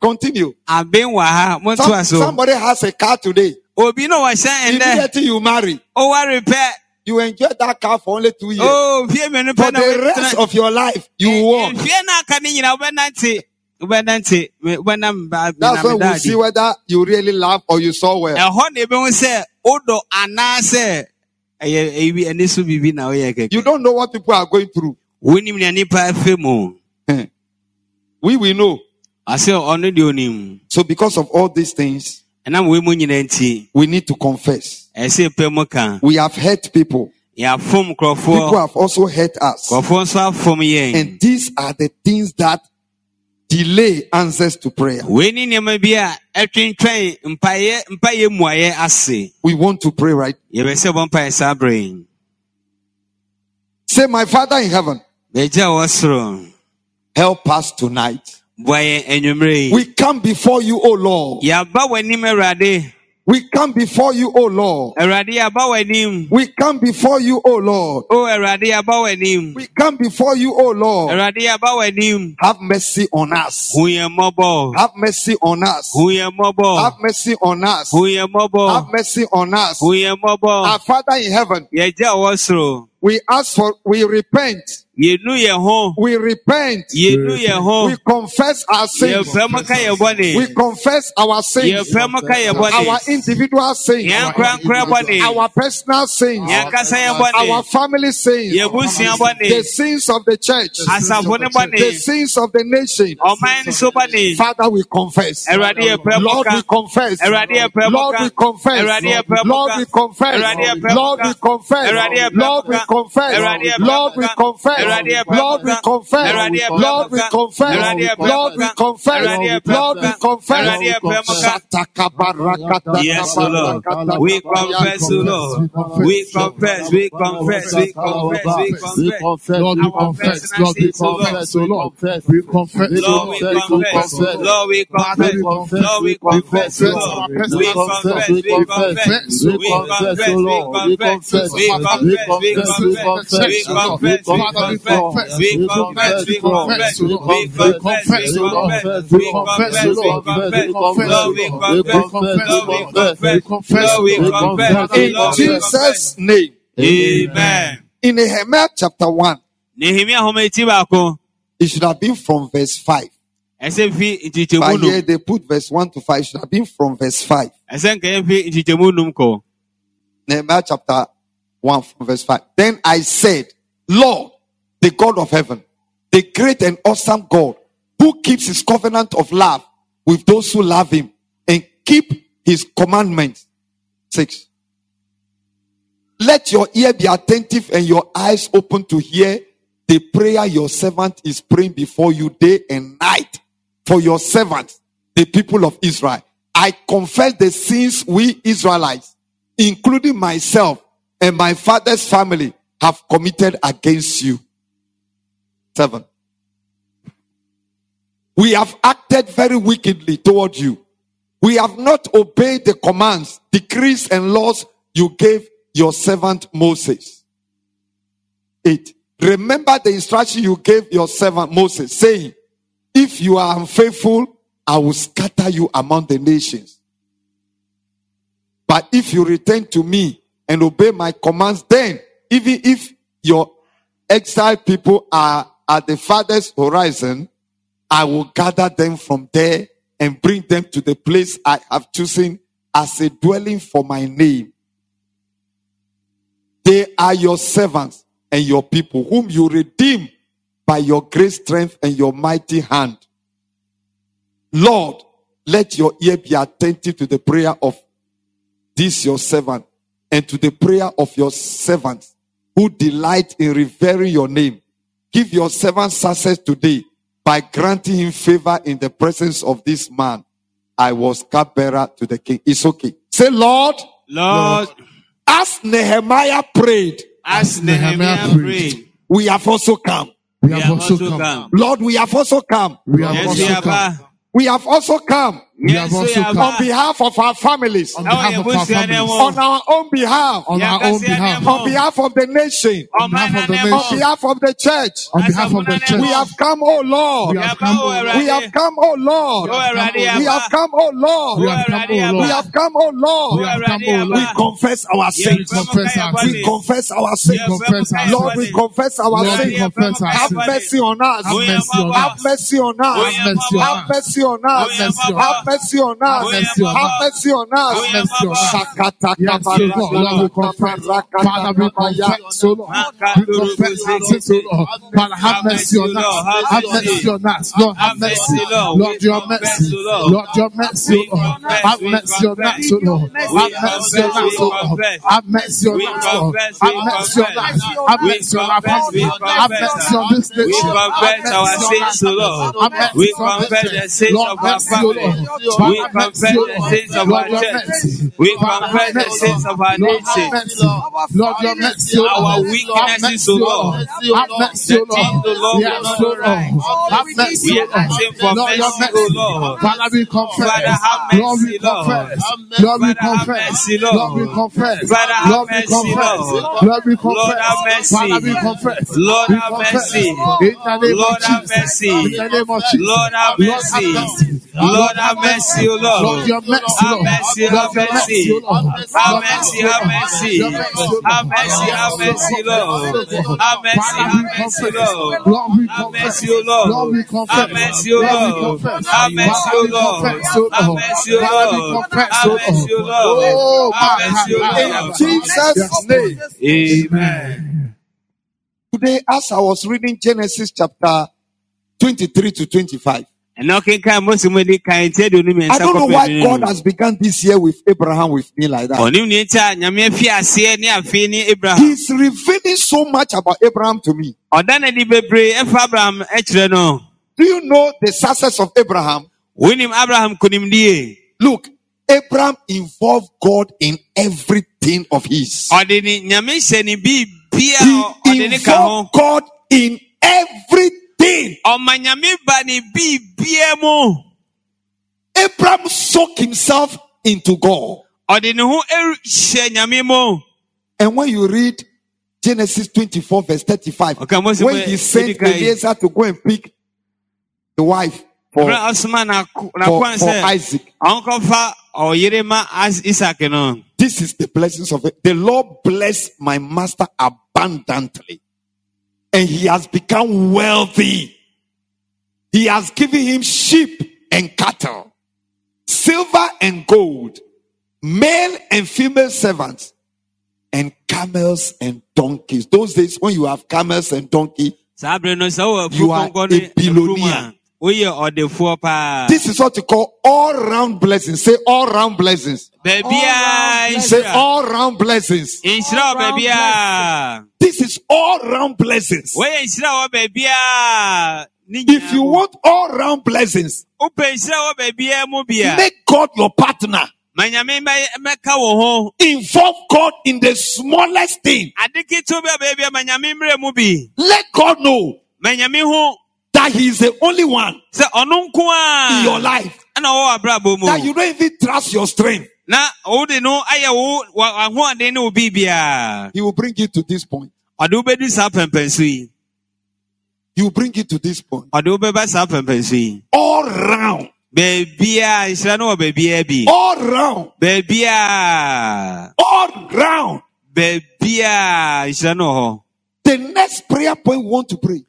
Continue. Some, somebody has a car today. Immediately you marry. Oh, repair. You enjoy that car for only two years. Oh, for the rest of your life, you walk. That's when we see whether you really love or you saw well. You don't know what people are going through. Eh. We will know. So, because of all these things, we need to confess. We have hurt people. People have also hurt us. And these are the things that delay answers to prayer. We want to pray right. Say, my Father in heaven, help us tonight boa yɛn anwummerɛ yi We come before you, O Lord. yɛaba w'anim awurade We come before you, O Lord. awurade yɛaba w'anim We come before you, O Lord. o awurade yɛaba w'anim We come before you, O Lord. awurade yɛaba w'anim Have mercy on us. hu yɛn mmɔbɔ Have mercy on us. hu yɛn mmɔbɔ Have mercy on us. hu yɛn mmɔbɔ Have mercy on us. hu yɛn mmɔbɔ Our Father in heaven, we ask for, we repent. We repent. We confess our sins. We confess our sins. Our individual sins. Our personal sins. Our family sins. The sins of the church. The sins of the nation. Father, we confess. Lord, we confess. Lord, we confess. Lord, we confess. Lord, we confess. Lord, we confess confess. awurade yɛpɛ mu Lord, we ka confess. awurade yɛpɛ mu Lord, we ka confess. awurade yɛpɛ mu Lord, we ka confess. awurade yɛpɛ mu Lord, we ka confess. awurade yɛpɛ mu Lord, we ka confess. awurade yɛpɛ mu ka Yes, O Lord. We confess, O Lord. We confess, we confess, we confess, we confess. Lord, we Our confess, personal Lord, we sins, O Lord. confess, O Lord. We confess, Lord, we confess. Lord, we confess. Lord, we confess. Lord, we confess. We confess. We confess. We confess. We confess. We confess we confess, we confess, we confess, we confess, we confess, we confess, we confess, we confess, we confess, we confess, we confess, in Jesus' name. Amen. In Nehemiah chapter 1, it should have been from verse 5. But here they put verse 1 to 5, it should have been from verse 5. Nehemiah chapter 1 from verse 5. Then I said, Lord, the God of heaven, the great and awesome God, who keeps his covenant of love with those who love him and keep his commandments. Six. Let your ear be attentive and your eyes open to hear the prayer your servant is praying before you day and night for your servants, the people of Israel. I confess the sins we Israelites, including myself and my father's family, have committed against you. Seven. We have acted very wickedly toward you. We have not obeyed the commands, decrees, and laws you gave your servant Moses. Eight. Remember the instruction you gave your servant Moses, saying, If you are unfaithful, I will scatter you among the nations. But if you return to me and obey my commands, then even if your exiled people are at the farthest horizon, I will gather them from there and bring them to the place I have chosen as a dwelling for my name. They are your servants and your people, whom you redeem by your great strength and your mighty hand. Lord, let your ear be attentive to the prayer of this your servant and to the prayer of your servants who delight in revering your name. give your servant success today by granting him favor in the presence of this man. I was cupbearer to the king. It's okay. Say, Lord, Lord, as Nehemiah prayed, as Nehemiah Nehemiah prayed. prayed, we have also come. We have also come. Lord, we have also come. We have Yes, we also have. come. We have also come We have also come. on behalf of our families, On on behalf of our families. our own behalf, On our own behalf. on behalf of the nation, On behalf of the nation. on behalf of the church. On behalf of the church. We have come, oh Lord. We have come, O Lord. We have come, oh Lord. Oh, We have come, oh We Lord. have come, O We Lord. have come, oh We Lord. have come, O We confess our Yeah, sins. confess our We confess our sins. confess Lord, we confess our sins. Have mercy on us. Have mercy on Have us. mercy on us. Have mercy on us. mercy on us. Have mercy on us. Mercy on us. Have mercy on Have us. mercy on us. Have mercy on us. Sakata Yes, O Lord, Lord, we confess. Father, we confess, O Lord. We confess our sins, O Lord. Father, have mercy on us. Have mercy on us. Lord, have mercy. Lord, your mercy. Lord, your mercy, O Lord. Have mercy on us, O Lord. Have mercy on us, O Lord. Have mercy on us, Lord. Have mercy on us. Have mercy on our family. Have mercy on this We confess our sins, O Lord. We confess the sins of our family. Lord. We confess the sins of our your church. We confess the sins of our nation. Lord, your mercy, Our weaknesses, Have mercy, O O Lord. Lord. Have mercy, O The things, O Lord. Lord, we are O not Lord. right. Have mercy, We O are asking for Lord. Lord, mercy, O mercy. Lord. Father, we confess. Father, have Lord, we mercy, Lord. confess. Lord, we Father, have confess. Lord. Lord, we confess. Father, Lord, we confess. Lord. Lord, we confess. have. Father, we confess. Lord, We have confess. mercy. In the name Lord, have mercy. In the name of Jesus. Lord, have Lord, have mercy. mercy. Lord, have mercy, O Lord. Lord, your mercy, Have Lord. mercy, Lord, have your mercy. O Lord. Have Your mercy, O have Lord. mercy. Your mercy, O Lord. Have mercy, have mercy, Lord. Have mercy, Father, have we mercy, confess. Lord. Lord, we Have confess. mercy, O Lord. Lord, we confess. Have mercy, O Lord, we Lord. confess. Have mercy, Father, O we Lord. confess, O Have Lord. mercy, O Father, we Lord. confess, Have O mercy, O Lord. Lord. Have mercy, O In Lord. Jesus' name. Amen. Today, as I was reading Genesis chapter 23 to 25, ɛnna ɔkenkan mose mu di kan tie de onum I don't know why God has begun this year with Abraham with me like that. ɔnim ne nkyɛn a nyame afi aseɛ ne afei ne abraham He's revealing so much about Abraham to me. ɔda no de bebree ɛfa abraham kyerɛ no Do you know the success of Abraham? wonim abraham konimdie Look, Abraham involved God in everything of his. ɔde ne nyame hyɛ ne biribia He ɔde ne ka ho involved God in everything. Ɔma nyame ba ne biribia mu Abraham soaked himself into God. ɔde ne ho ɛr- hyɛ nyame mu And when you read Genesis 24, verse 35, Okay, when he sent. Eliezer to go and pick the wife for, for, for Isaac, ɔnkɔfa ɔyere ma As- isak no this is the blessings of it. The Lord blessed my master abundantly, and he has become wealthy. He has given him sheep and cattle, silver and gold, male and female servants, and camels and donkeys. Those days, when you have camels and donkey, saa bere no sɛ wowɔ You are a billionaire. Afurum a woyɛ ɔdefoɔ paa this is what you call all round blessings. Say all round blessings. baabiaa Say nhyira all round blessings. nhyira wɔ baabiaa This is all round blessings. wɔyɛ nhyira wɔ baabiaa ne If you nyinaa mu. want all round blessings, wopɛ nhyira wɔ baabiaa mu bia make God your partner. ma nyame bɛ- mɛka wo ho Involve God in the smallest thing. ade ketewa bi a baabia ma nyame mmerɛ mu bi Let God know ma nyame ho that He is the only one sɛ ɔno nko in your life. ɛna wɔwɔ abrabɔ mu That you don't even trust your strength. na wode no ayɛ wo wa- w'ahoɔden ne wo biribiaa He will bring you to this point. ɔde wobɛdu saa pɛmpɛnso yi He will bring you to this point. ɔde wobɛba saa pɛmpɛnso yi All round. baabiaa nhyira no wɔ baabiaa bi All round. baabiaa All round. baabiaa nhyira no wɔ hɔ The next prayer point we want to pray.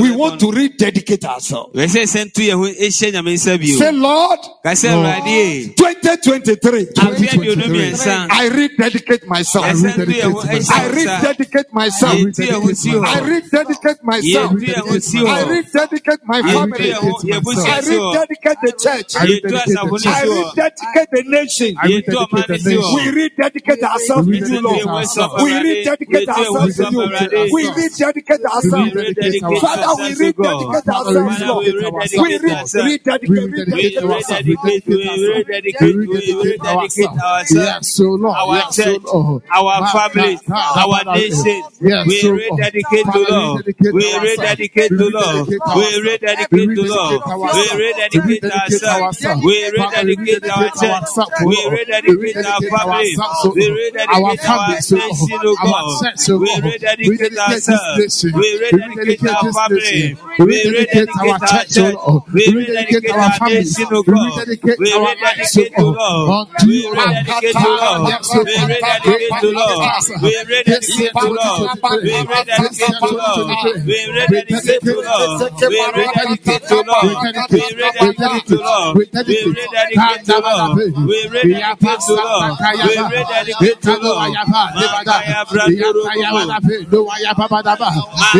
We want to rededicate ourselves. Say, Lord, Lord 2023, 2023, I rededicate myself. I rededicate myself. I rededicate myself. I rededicate my family. I rededicate the church. I rededicate the nation. We rededicate ourselves to you, Lord. We rededicate ourselves to you. We rededicate ourselves rededicate Father, we ourselves to rededicate ourselves, Lord. we rededicate re- ourselves. We rededicate ourselves. rededicate, we rededicate, ourselves. Yes, so Lord. Our church, our families, our nation. We rededicate to Lord. We ourselves. rededicate to Lord. We ourselves. rededicate to Lord. ourselves. We rededicate ourselves. We rededicate our church. We rededicate our family. We rededicate our nation, O God. We rededicate ourselves. We rededicate our family. We rededicate our church. We rededicate our nation, O God. We Lord. We rededicate to Lord. We rededicate to Lord. We rededicate to Lord. We rededicate to Lord. We rededicate to Lord. We rededicate to Lord. We rededicate to Lord. We rededicate to Lord. We rededicate to Lord. We rededicate to Lord.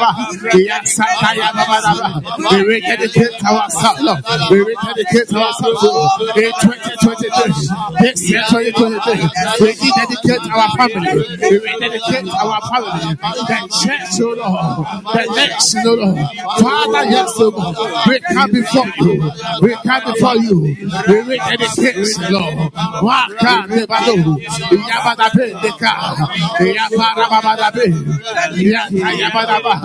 baba. Uria baba We rededicate ourselves, Lord. We rededicate ourselves in 2023. This year, 2023, we rededicate our family. We rededicate our family. The church, oh Lord. The nation, oh Lord. Father, yes, oh Lord. We come before you. We come before you. We rededicate, Lord. Waka nebado. Yabada be deka. Yabara babada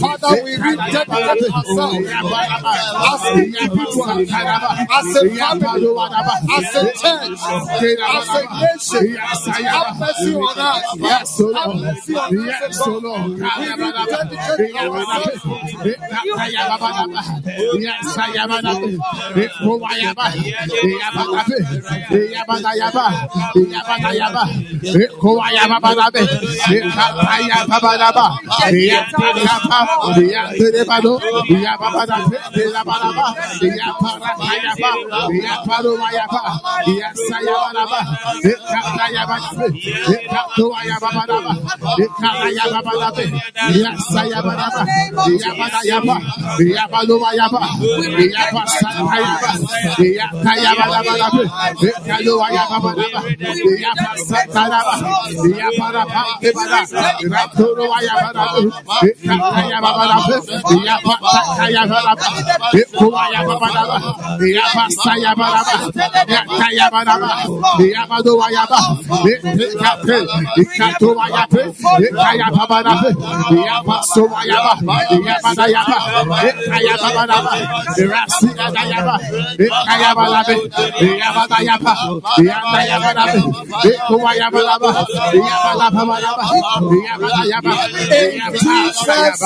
Father, we rededicate ourselves as individuals, as a family, as a church, as a nation. Have mercy on us. Have mercy on us, Lord. We rededicate ourselves. Yabba yapa ya tere bado ya ba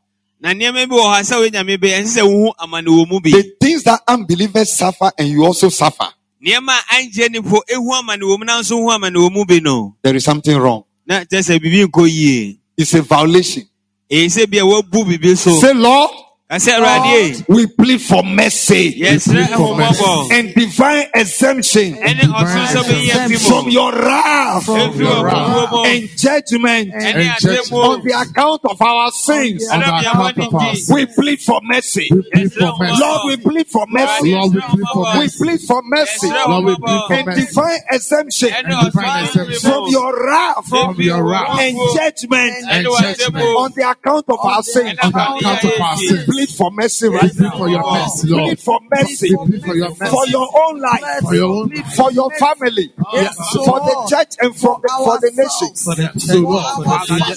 wrong. Na kyerɛ sɛ biribi nkɔ yie. It's a violation. Èyí sɛ bia wabu biribi so. Say, Lord, Kasɛ Awurade, we plead for mercy yɛsrɛ ɛhummɔbɔ and divine exemption ɛne ɔsoro sɛ wobɛyi yɛn fi from your wrath Efi and judgment ɛne And atemmuo. on the account of our sins. On the account of our sins. We plead for mercy. We plead for mercy. Lord, we plead for mercy. Lord, we plead for We mercy. plead for mercy Lord, we plead for and mercy. divine exemption And divine ɔsoro exemption. from your wrath From your wrath. and judgment And judgment. on the account of our sins. On the account of our We sins. Plead for mercy right plead now. for your mercy, Lord. Plead for mercy plead for your mercy. for your own life, For your own for your family, for the church and for the, for the nations. For the so Lord,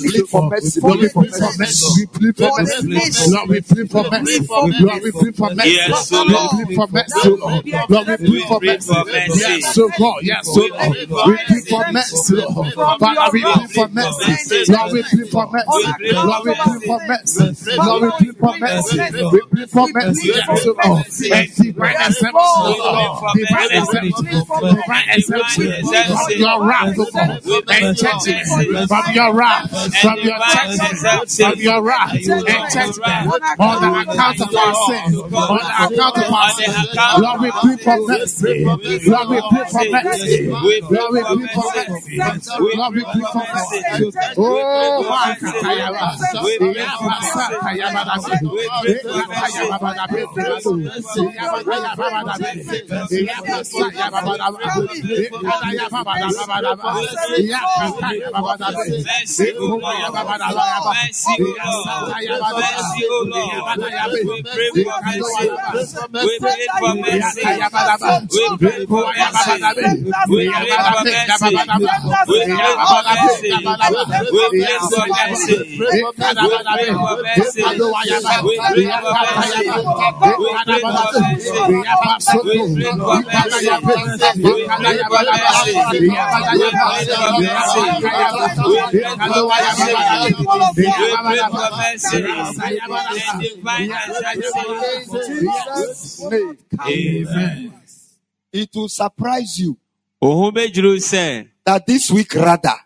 plead for mercy. Lord, we plead for mercy. We plead for mercy. Lord, we plead for mercy. Lord, we plead for mercy. Yes, so Lord, we plead for mercy. Lord, Lord, we plead for mercy. mercy. Yes, so God, yes, so Lord, we plead for mercy. Lord, Father, we plead for mercy. Lord, we plead for mercy. Lord, we plead for mercy. Lord, we plead for mercy. We plead for mercy. Yes, so Lord, and divine exemption. Lord, Divine exemption. Divine exemption from your wrath, O God, and judgment from your wrath, from your from your wrath and on the account of our sins, on the account of our sins. Lord, we plead for mercy. Lord, we plead for mercy. Lord, we plead for mercy. Lord, we plead for mercy. Oh, my Katayaba. Yabasa Tayabada. Yabada Yabasa Yabada. Amen. It will surprise you Ohun bɛdwiri sɛ that this week rather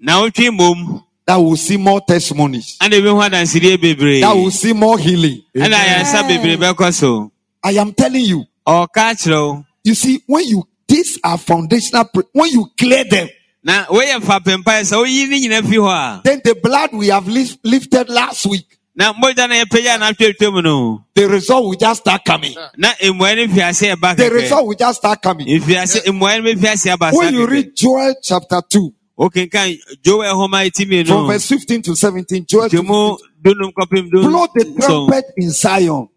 now, wotwe mmom that we'll see more testimonies, ɛna ebi ho adansidie bebree that we'll see more healing. ɛna ayaresa bebree bɛkɔ I am telling you, ɔka kyerɛ wo you see, when you these are foundational, pre- when you clear them, na woyɛ mfapempa sɛ woyi ne nyina fi hɔ a then the blood we have lif- lifted last week, na mogya no yɛpagya na atwatwa mu no. The result will just start coming. na mmuae no mfiase ɛba The result will just start coming. mfiase mmuae no mfiase aba saa When you read Joel chapter 2, homa from verse 15 to 17, Joel 2, gyemu dunum blow the trumpet in Zion.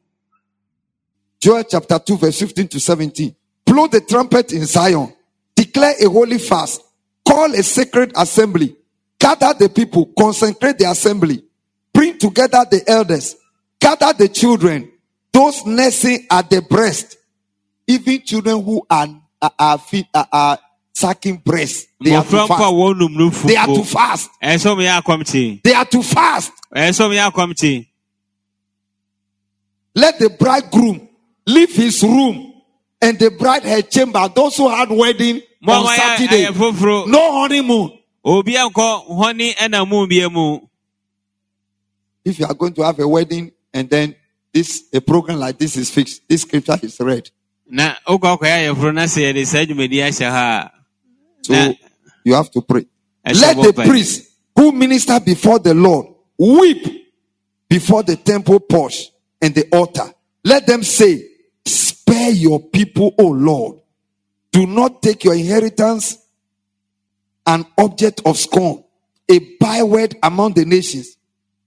Joel chapter 2, verse 15 to 17. Blow the trumpet in Zion. Declare a holy fast. Call a sacred assembly. Gather the people. Consecrate the assembly. Bring together the elders. Gather the children. Those nursing at the breast. Even children who are, are, are, are, are sucking breast. They are too fast. They are too fast. ɛyɛ sɛ ɔmyɛ akɔmkye They are too fast. ɛyɛ sɛ ɔmyɛ akɔmkye Let the bridegroom leave his room and the bride her chamber. Those who had wedding on Saturday, no honeymoon. obi ankɔ hɔne ɛna mu bia mu If you are going to have a wedding and then this a program like this is fixed, this scripture is read. So Na- you have to pray. Let the mpae. priests who minister before the Lord weep before the temple porch and the altar. Let them say, Spare your people, O Lord. Do not take your inheritance an object of scorn, a byword among the nations.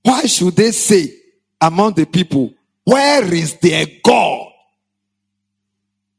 Why should they say among the people, Where is their God?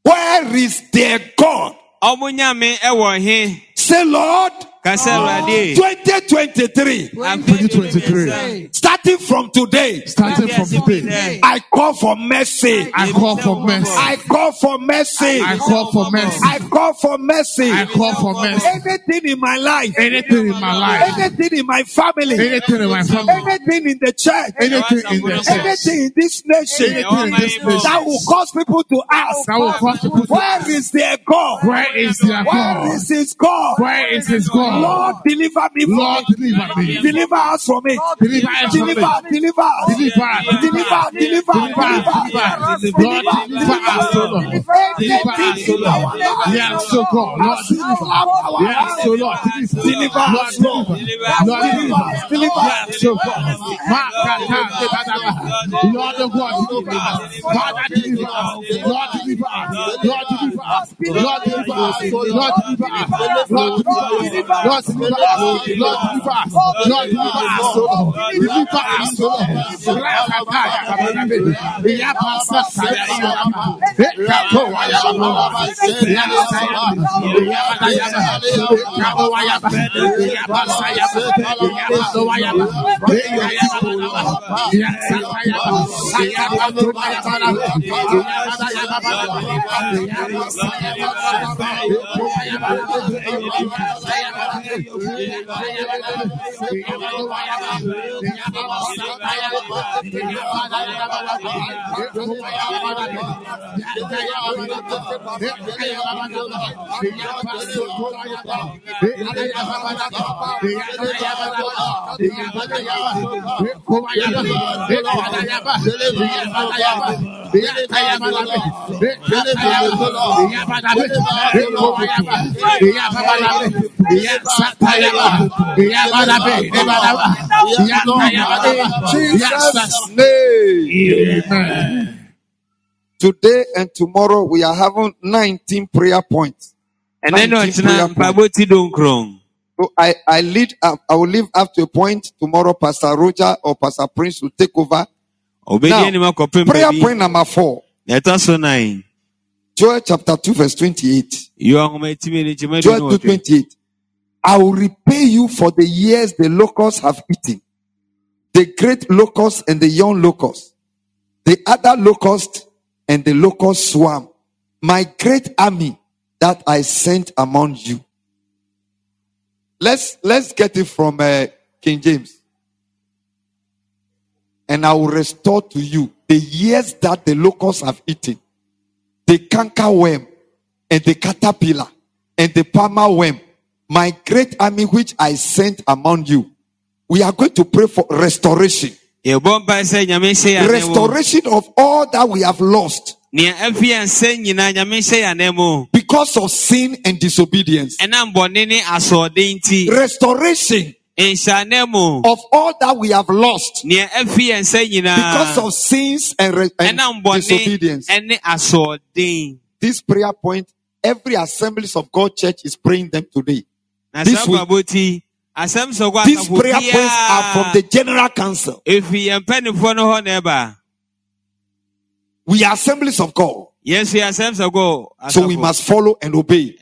Where is their God? Ɔmo nyame ɛwɔ he Say, Lord, kasa awurade 2023, 2023. starting from today, Starting from today, I call for mercy. I call for mercy. I call for mercy. I call for mercy. I call for mercy. I call for mercy. Anything in my life, Anything in my life, anything in my family, anything in my family, anything in the church, anything in the church, anything in this nation anything in this nation that will cause people to ask, that will cause people to ask. Where is their God? Where is their Where God? is his God? Where is his God? Lord, deliver me from Lord, deliver me. Deliver us from it. Deliver us from Deliver, it. deliver, us. Deliver us. deliver, deliver, Deliver us, deliver, Lord, deliver us, O Lord. Deliver us, O Lord. Yes, O God. Lord, deliver. Yes, O Lord, deliver. Deliver Lord, deliver us, Lord. deliver. Lord, deliver. Deliver. Yes, O God. Deliver. Lord, O God, deliver us. Father, deliver us. Lord, deliver us. Lord, deliver us. Lord, deliver us. Lord, deliver us. Lord, deliver us. Lord, deliver us. Lord, deliver us. Lord, deliver us. Deliver us, O Lord. Yabba Today and tomorrow we are having 19 prayer points. And so I, I lead I will leave up to a point tomorrow. Pastor Roger or Pastor Prince will take over. Now, prayer point number four. Joel chapter 2 verse 28. yɛ ɔhoma timi ne nkyɛma Joel 2 28. I will repay you for the years the locusts have eaten. The great locust and the young locust. The other locust and the locust swarm. My great army that I sent among you. Let's, let's get it from uh, King James. And I will restore to you the years that the locusts have eaten the canker worm, and the caterpillar, and the palmer worm, my great army which I sent among you. We are going to pray for restoration. Restoration of all that we have lost. Because of sin and disobedience. Restoration of all that we have lost because of sins and, and disobedience. This prayer point, every assemblies of God church is praying them today. This, week, these prayer points are from the General Council. We are assemblies of God. Yes, we are assemblies of God. So we must follow and obey.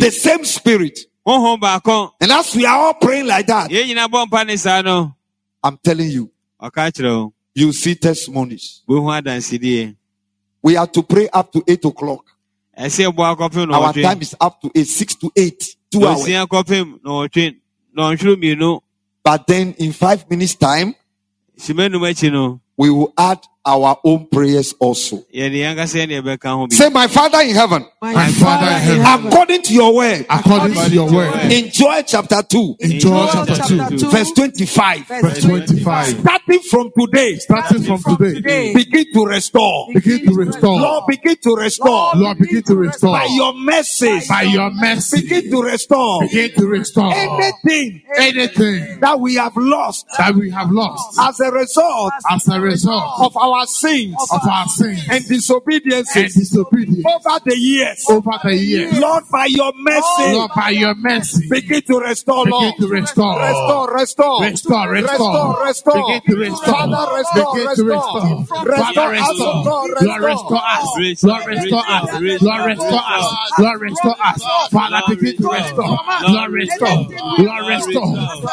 The same spirit and as we are all praying like that, I'm telling you, you see testimonies. We are to pray up to 8 o'clock. Our time is up to 8, 6 to 8, 2 hours. But then in 5 minutes time, we will add our own prayers also. yɛde yɛn ankasa yɛn na yɛbɛka ho bi Say, My Father in heaven, My Father in heaven, according to your word, according to your word, in Joel chapter 2, in Joel chapter 2, verse 25, verse 25, starting from today, starting from today, begin to restore. begin to restore. Lord, begin to restore. Lord, begin to restore. By your mercies, By your mercy, begin to restore. Begin to restore. Anything anything that we have lost that we have lost as a result as a result of our sins of our sins and and disobedience over the years. over the years. Lord, by your mercy, Lord, by your mercy, begin to restore, begin to restore. Restore, restore, Restore, restore. restore. Begin to restore. Father, restore, Begin to restore. restore. Restore Father, restore. Lord, restore us. Lord, restore us. Lord, restore us. Lord, restore us. Father, begin to restore. Lord, restore. Lord, restore.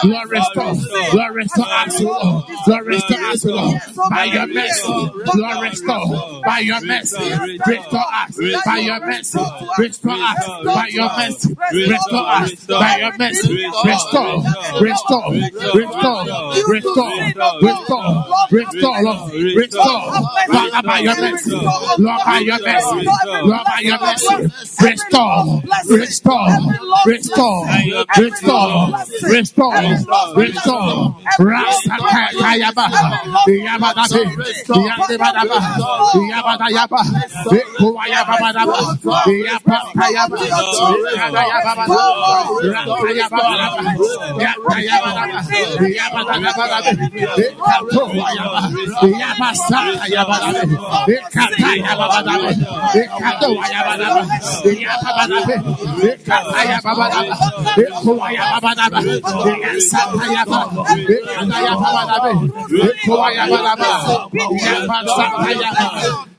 Lord, restore. Lord, restore us, Lord. Lord, restore us, Lord. By your mercy, Lord, restore. By your mercy, restore us. By your mercy, restore us. By your mercy, restore us. By your mercy, restore, restore, restore, restore, restore, restore, Lord, restore. Father, by your mercy, Lord, by your mercy, Lord, by your mercy, restore, restore, restore, restore, restore, restore. Yabada be, ba, yaba, ekuwa yaba bada ba, yaba kayaba, yaba yaba bada, rasta yaba bada ba, yaba yaba bada ba, yabada yaba bada be, ekato yaba, yaba sa yaba bada be, ekata yaba bada be, ekato yaba bada ba, yaba bada be, ekata yaba bada ba, ekuwa yaba bada ba, yasa yaba, ekata yaba bada be, ekuwa yaba bada ba, yaba sa yaba, ekala yaba bada be, yaba tuma yaba, yaba bada ba, yaba bada ba, ekuwa yaba bada be, yaba sa yaba, ekato, ikala be, ikala bada ba, ekala bada ba, ewanda bada ba, yasa yaba, yaba bada yaba, yaba tuma yaba, yaba bada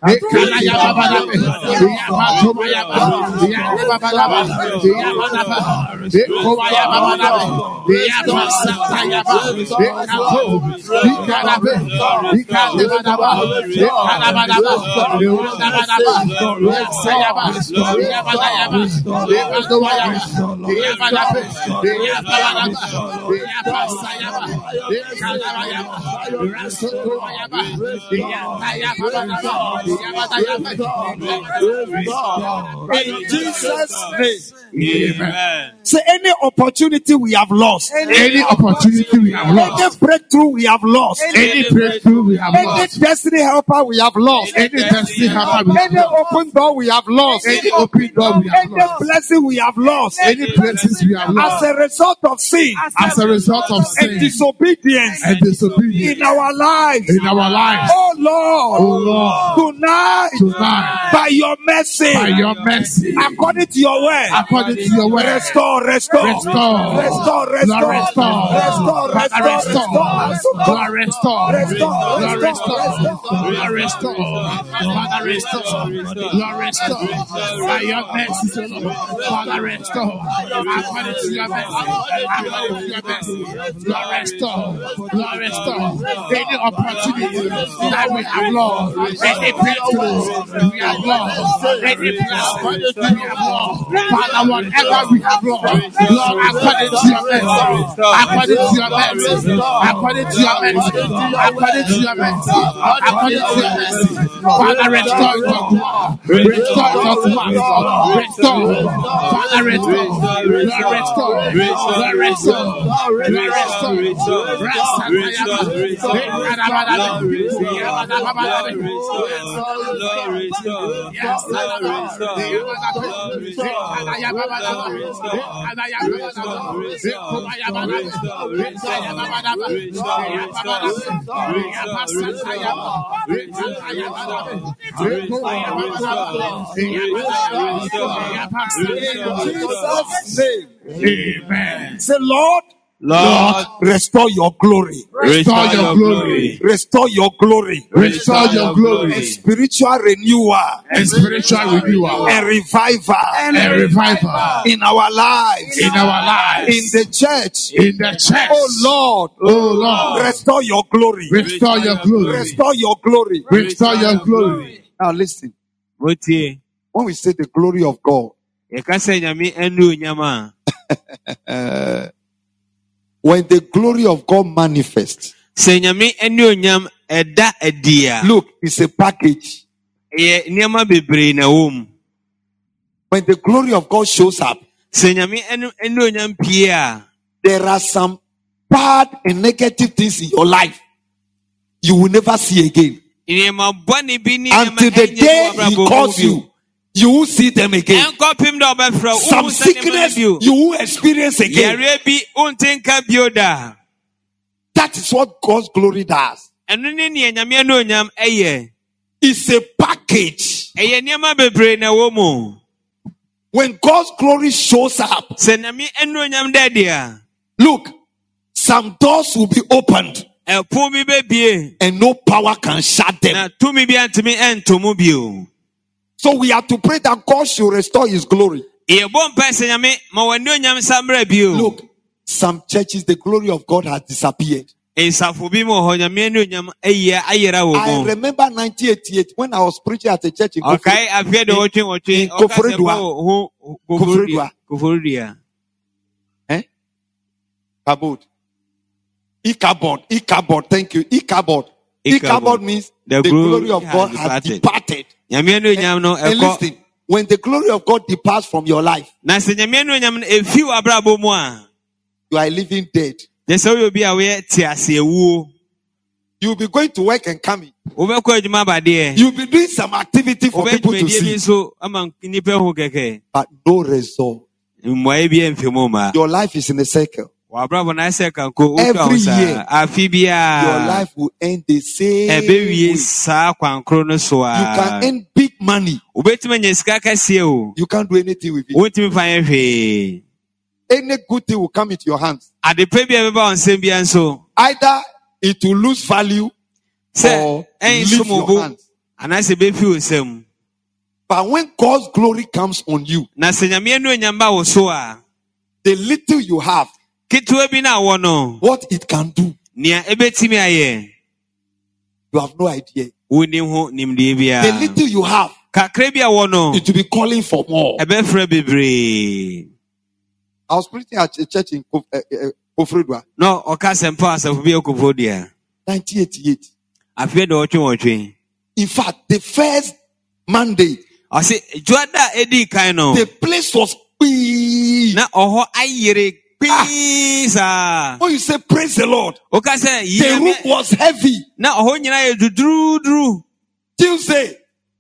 be, In Jesus' name. Amen Say any opportunity we have lost, Any opportunity we have lost, any breakthrough we have lost, any breakthrough we have lost, any destiny helper we have lost, any destiny helper we have lost, any open door we have lost, any open door we have lost, any lost, blessing we have lost, any blessings we have lost, as a result of sin as a result of and sin disobedience and disobedience in our lives. in our lives. Oh Lord, Oh Lord, tonight, tonight, by your mercy, by your mercy, according to your word, according to your word, restore, restore, Restore. restore, restore, restore. restore, restore, restore. Restore. Restore. Restore. Restore. Father, restore. Lord, restore. By your mercy, Lord. Father, restore. According to your mercy. According to your mercy. Lord, restore. Lord, restore. Any opportunity that we have lost, any breakthrough we have lost, any blessing we have lost, Father, whatever we have lost, Lord, according to your mercy, according to your mercy, according to your mercy, according to your mercy, according to your mercy, Father, restore it unto us, restore. It unto us, restore, Father, restore, Lord, restore, Lord, restore, Lord, restore, Rasta Tayaba, Jesus' name. Amen. Say, Lord, Lord, restore your glory, Restore your glory. restore your glory, Restore your glory. and spiritual renewal And spiritual renewal. A revival And revival. in our lives, In our lives. in the church. In the church. Oh Lord, Oh Lord. restore your glory, Restore your glory. restore your glory. Restore your glory. Now listen, motie when we say the glory of God, [LAUGHS] yɛka sɛ nyame ɛnu onyam a uh, when the glory of God manifests, sɛ nyame ɛnu onyam ɛda adi a Look, it's a package. ɛyɛ nneɛma bebree na ɛwɔ mu When the glory of God shows up, sɛ nyame ɛno ɛne onyam pie a there are some bad and negative things in your life you will never see again. nneɛma bɔne bi ne nneɛma Until the day He calls you, you will see them again. ɛnkɔpem dɛ ɔbɛfrɛ wo Some wohu sɛ nneɛma sickness you will experience again. yareɛ bi wonte nka bio da That is what God's glory does. ɛno ne neɛ nyame ne onyam ɛyɛ It's a package. ɛyɛ nneɛma bebree na ɛwɔ mu When God's glory shows up, sɛ nyame ne onyam da adi a look, some doors will be opened ɛpon bi bɛbie and no power can shut them. So we have to pray that God should restore His glory. yɛbɔ mpa sɛ nyame ma wɔne onyam sa mmra bio Look, some churches, the glory of God has disappeared. nsafo bi mu wɔ hɔ nyame ne onyam ayia ayera wɔ I remember 1988 when I was preaching at a church in Kofi. ɔkae afei de wɔtwe wɔtwe in Koforidua. Koforidua. koforidua Eh? Kabod. Ichabod. Ichabod. Thank you. Ichabod. Ichabod means The glory of God has departed. Departed. nyame ne onyam no And listen, when the glory of God departs from your life, na sɛ nyame ne onyam no ɛfi w'abrabɔ mu a you are living dead. gye sɛ woyɛ obi a woyɛ te aseɛwuo You'll be going to work and coming. wobɛkɔ adwuma abadeɛ You'll be doing some activity for people to see, nso ama nnipa hu kɛkɛ but no result. mmuaeɛ bi amfi mu Your life is in a circle. W'abrabɔ no ayɛ sɛ kanko wotu Every year, Your life will end the same way. saa kwankoro no so You can earn big money. wobɛtumi anya sika kɛseɛ o You can't do anything with it. wontumi fa yɛ hwee Any good thing will come into your hands. ade pa bi a ɛbɛba wo nsɛm bia nso Either it will lose value or leave your hands. anaasɛ ɛbɛfi wo nsɛm But when God's glory comes on you, na sɛ nyame no onyam ba wo so a the little you have, ketewa bi na awɔ no what it can do, nea ɛbɛtumi ayɛ you have no idea. wonni ho nimdeɛ The little you have, kakra bi a no it will be calling for more. I was preaching at a church in Kof- uh, uh, Kofredwa, na ɔka asɛmpa asafo bi akɔfo deɛ 1988. afei de ɔtwe wɔtwe In fact, the first Monday, ɔse dwoa da a ɛdii kan no. the place was big. na ɔhɔ ayere Ah. pii saa When oh, you say praise the Lord, woka sɛ the room was heavy. Now, na ɔhɔ nyinaa yɛ duduruduru Tuesday,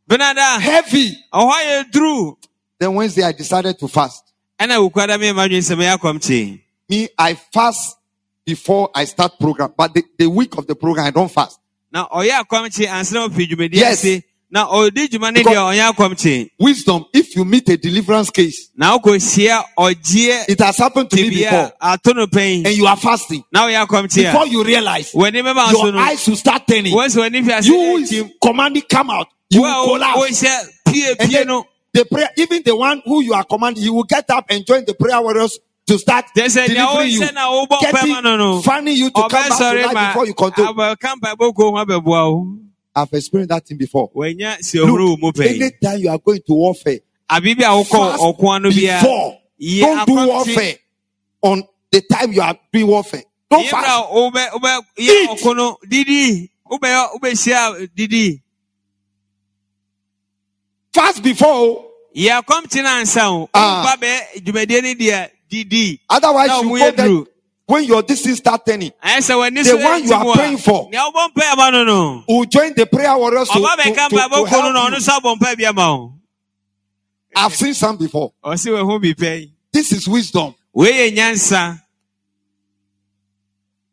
benada heavy. ɔhɔ yɛ duru Then Wednesday, I decided to fast. ɛna wokuada me ma dwen sɛ mɛyɛ akɔmkye Me, I fast before I start program, but the, the week of the program, I don't fast. na ɔyɛ akɔmkye ansa na ɔfi dwumadi Yes. ase na ɔdi dwuma no Because- ɔnyɛ akɔmkye Wisdom, if you meet a deliverance case, na wokɔhyia ɔgyeɛ it has happened to me before, ato no pɛn and you are fasting. na woyɛ akɔmkye Before you realize, w'ani bɛba so your eyes will start turning. wɔn sɛ w'ani fi ase You ɛtim commanding, come out. You will collapse. And then the prayer, even the one who you are commanding, he will get up and join the prayer warriors to start kyɛ sɛ nea delivering you, wohyɛ na wobɔ mpɛ ma no no getting, fanning you to come back to life before you control. I've experienced that thing before. Look, anytime you are going to warfare, fast before. Don't do warfare on the time you are doing warfare. Don't fast. Eat. Fast before. Yeah, come to answer. Otherwise, you go there when your thing start turning. ayɛ sɛ w'ani The one you are praying for. nea wobɔ mpa ama no no Will join the prayer warriors to, to, to, to ko no na help you. nso abɔ mpa bi ama wo I've seen some before. ɔse wahu bi pɛi This is wisdom. wei yɛ nyansa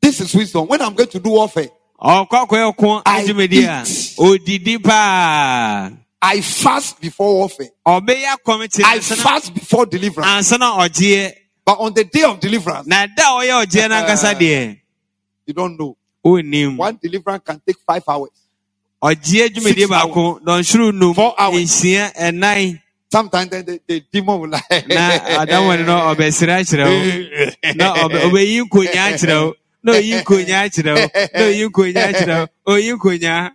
This is wisdom. When I'm going to do warfare, ɔkɔ akɔyɛ ɔko I eat. I fast before warfare. I fast before deliverance. Ansa na ɔgyeɛ But on the day of deliverance, na da a ɔyɛ ɔgyeɛ no ankasa deɛ eh, you don't know. One deliverance can take five hours. Six num Four hours. Sometimes then the, the demon will like. na adamɔne no ɔbɛsere akyerɛ wo na ɔbɛyi [LAUGHS] nkonya akyerɛ wo na oyi nkonya akyerɛ wo na oyi nkonya akyerɛ wo oyi nkonya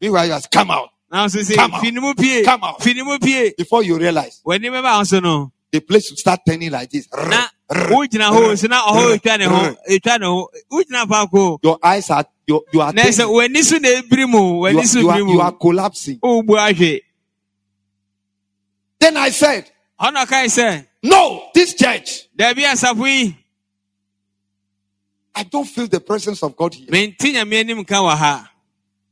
Meanwhile, you have come out. na nso sɛ Come out. fi ne mu pie Come out. pie Before you realize, w'ani bɛba wo so no the place will start turning like this. na wogyina hɔ so na ɔhɔ etwa ne ho etwa ne ho wogyina faako Your eyes are you, you are turning. w'ani so na ebiri mu you, are, you, are, you are collapsing. Then I said, ɔna kae sɛ No, this church, dabi asafo yi I don't feel the presence of God here. menti nyame anim ka wɔ ha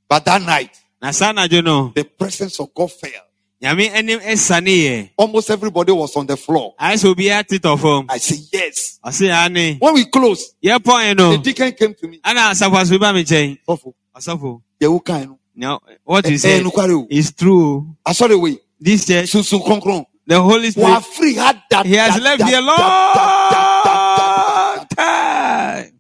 But that night, na saa anadwo no the presence of God fell. Nyame anim ɛsaneeɛ Almost everybody was on the floor. ayɛ sɛ obiara tetɔ fam I said, Yes. When we closed, the deacon came to me. ana asafo aso ba me nkyɛn Ọfọ, ɔsɔfo yẹ̀wò kan ẹnu. nea- what you eh, eh, say ẹnu kwari o. is true Asọ́rọ̀ ìwé. this church the holy spirit á free ha da he has left here da, long da, da, da, da, da. time Wà á free ha da da da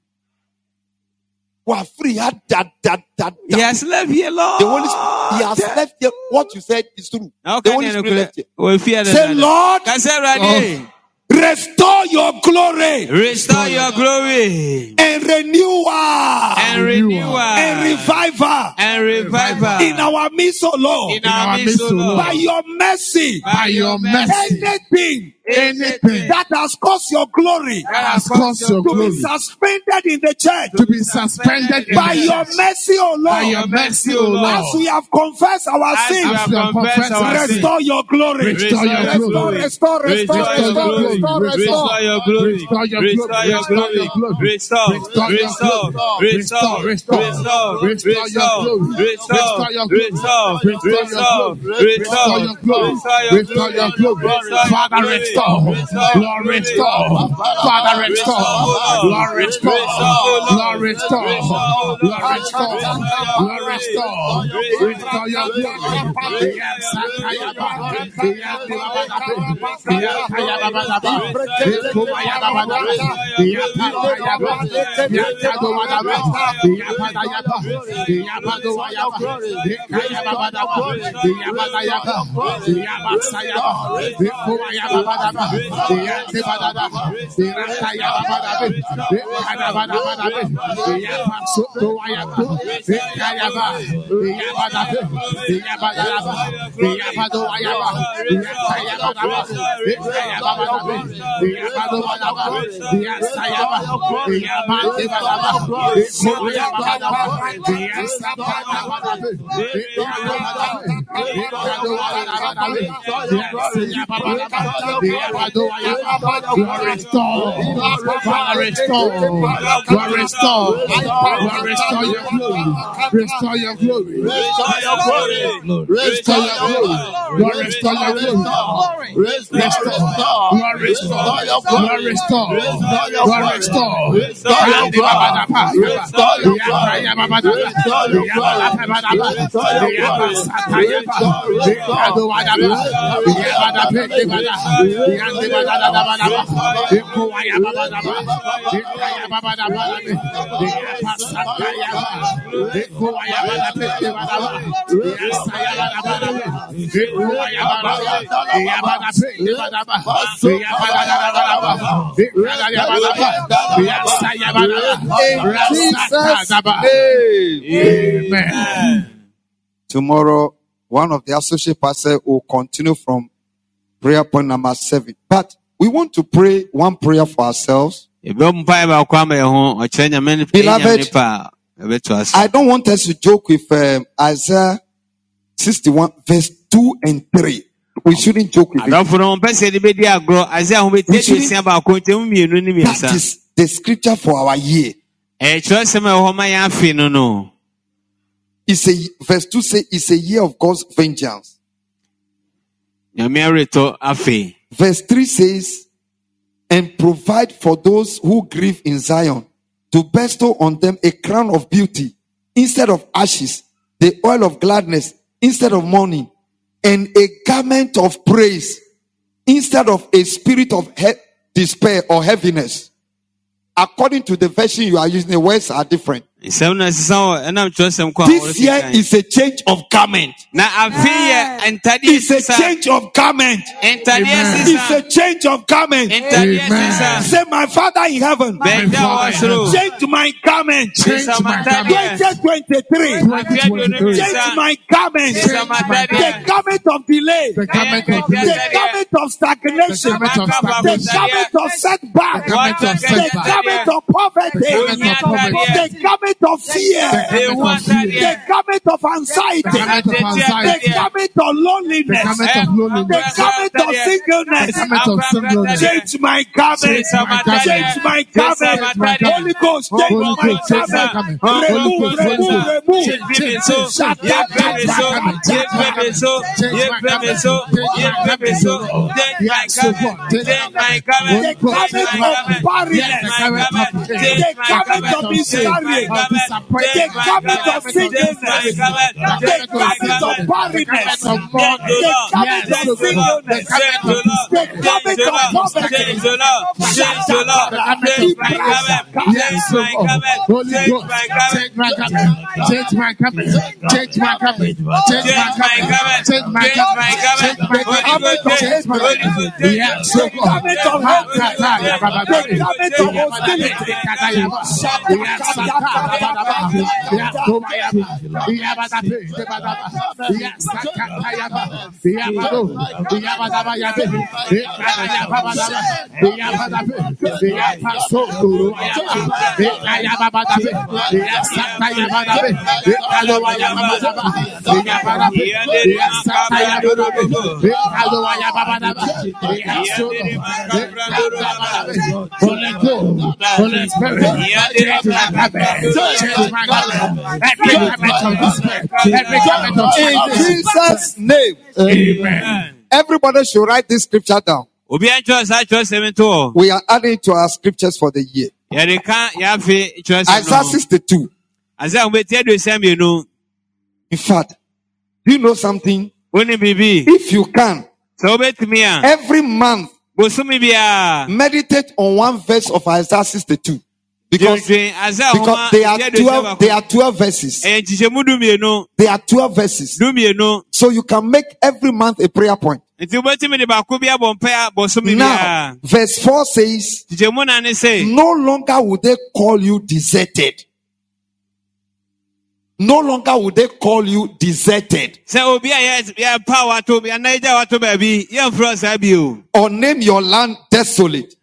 he da. has left here long The Holy Spirit, He has time. left here. What you said is true. na The ɔka Holy nea no Spirit left here. wɔafia Say, Lord, ka sɛ awurade restore your glory restore your glory and renewal and renewal and revival and revival in our midst, O Lord. in our midst, O Lord. By your mercy, By your mercy, anything anything that has caused your glory that has caused your to be suspended in the church to be suspended by your mercy, O By your Lord. mercy, O As we have confessed our As sins, have we have confessed our restore your glory. Restore your glory, Restore, glory. restore, restore, Restore your restore, glory. restore, Restore restore. your glory. Restore your Restore your glory. Restore your glory. Restore your Restore. glory. Restore. Restore. Restore. Restore. Restore. Restore your glory. Restore. Restore your glory. Restore. Restore your glory. Restore your glory. Restore your glory. Father, restore. Lord, restore. Father, restore. Lord, restore. Lord, restore. Lord, restore. Lord, restore. Restore your glory. Yes. Yes, Sakayaba. Yes, Sakayaba. Yes, Kumayaba. Yes, Sakayaba. Yes, Kadowadaba. Yes, Padayaba. Yes, Padowayaba. Yes, Kayababadaba. Yes, Padayaba. Yes, Basayaba. Yes, Kumayababadaba. Yes, Tibadaba. Yes, Kayababadaba. Yes, Kadabadabadaba. Yes, Pasutowayaba. Yes, Kayaba. Yes, Badaba. Yes, Badaba. Yes, Padowayaba. Yes, Kayababadaba. Yes, Kayababadaba. Yes, Padowayaba. Yes, Sayaba. Yes, Mandibadaba. Yes, Kumayababadaba. Yes, Sapadabadaba. Yes, Kadabadaba. Yes, Kadowayaba. Yes, Sayababadaba. Yes, Padowayaba. Lord, restore. Father, restore. Lord, restore. Lord, restore your glory. Restore your glory. Restore your glory. Restore your glory. Restore your glory. Restore. Restore. Restore. Lord, restore. Andi babadapa. Yapa yababadapa. Yababadapa. Yabasata yapa. Yaduwadapa. Yabadape dibada. Yandi badadadabadaba. Ikuwa yababadapa. Ikayababadapa. Yapasata yapa. Ikuwa Amen. Tomorrow, one of the associate pastors will continue from prayer point number seven. But we want to pray one prayer for ourselves. Ebe mpae baako ama yɛn ho ɔkyerɛ nyame ne Beloved, nyame nipa a ɛbɛto ase. I don't want us to joke with um, Isaiah 61 verse 2 and 3. We shouldn't joke with it. Adɔfo no mpɛ sɛ de bɛdi agorɔ ase a We shouldn't- esia baako ntɛmu mmienu ne That is the scripture for our year. Ɛyɛ kyerɛwsɛm a ɛwɔ hɔ ma yɛn afe no no. It's a verse 2 say it's a year of God's vengeance. Verse 3 says, and provide for those who grieve in Zion to bestow on them a crown of beauty instead of ashes, the oil of gladness instead of mourning, and a garment of praise instead of a spirit of he- despair or heaviness. According to the version you are using, the words are different. Nsɛm na ɛsesa wɔ ɛnam kyerɛsɛm kɔ a wɔde This year is a change of garment. na afei yɛ ntadeɛ It's a change of garment. ntadeɛ Amen. It's a change of garment. Amen. Say, my Father in heaven, bɛgya wɔ soro change my garment. Change sisa my matadeɛ 2023. Change my garment. The garment of delay. The garment of The garment of stagnation. The garment of The stagnation. garment of setback. The garment of The setback. garment of poverty. The garment of poverty. The garment of fear. The garment of fear. anxiety. The garment of anxiety. The loneliness. garment of The loneliness. garment of The singleness. garment of singleness. Change my garment. Change my garment. Change my Change my garment. garment. Holy Ghost, change my Ghost, change my garment. garment. Holy Remove, Ghost, Holy remove, Ghost. remove. Change my garment, change my garment, The change my garment of barrenness. change my garment, The change garment garment, of change my miscarriage. garment, The change my garment of singleness. The change my garment of barrenness. The garment Change of singleness. change the Lord, The change garment of poverty. change the Lord, change the Lord, change my garment, change Yes, my Lord. garment, Holy change Ghost, change my garment, change my garment, change my garment, change Change my my garment, change my Change my garment, change my garment, Ghost, change my Holy garment. Ghost, change Yes, The garment of Baba, The garment of Holy Spirit, In. Jesus' name. Amen. Everybody should write this scripture down. We are adding to our scriptures for the year. Isaiah no 62. asɛ wobɛti aduosia mmienu In fact, do you know something? If you can, every month meditate on one verse of Isaiah 62 because because they are 12 they are 12 verses. Ɛyɛ nkyekyɛmu du mmienu they are 12 verses. So you can make every month a prayer point. Nti wobɛtumi de baako bi abɔ mpɛ bosome now verse 4 says nkyekyɛmu na ne se no longer will they call you deserted. No longer will they call you deserted. Sɛ obi a yɛ- yɛpa wato anaa yɛgya wato baabi yɛmfrɛ saa bio or name your land desolate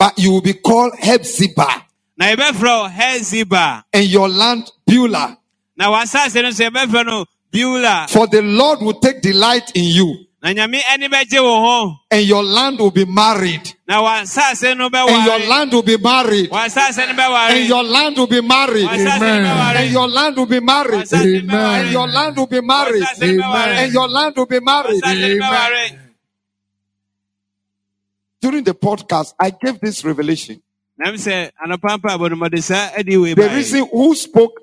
anaasɛ wasase no bɛsɛe kɔ a but you will be called Hephzibah na yɛbɛfrɛ Hephzibah and your land Beulah. Na wasase no nso yɛbɛfrɛ no Beulah for the Lord will take delight in you. Na nyame ani bɛgye wo ho. And your land will be married. Na wasase no and your land will be married. And your land will be married. Amen. and your land will be married. No and your land will be married. Amen. and your land will be married. Bɛware during the podcast i gave this revelation. Nam sɛ anɔpampa abɔnomɔde saa adi wei the reason who spoke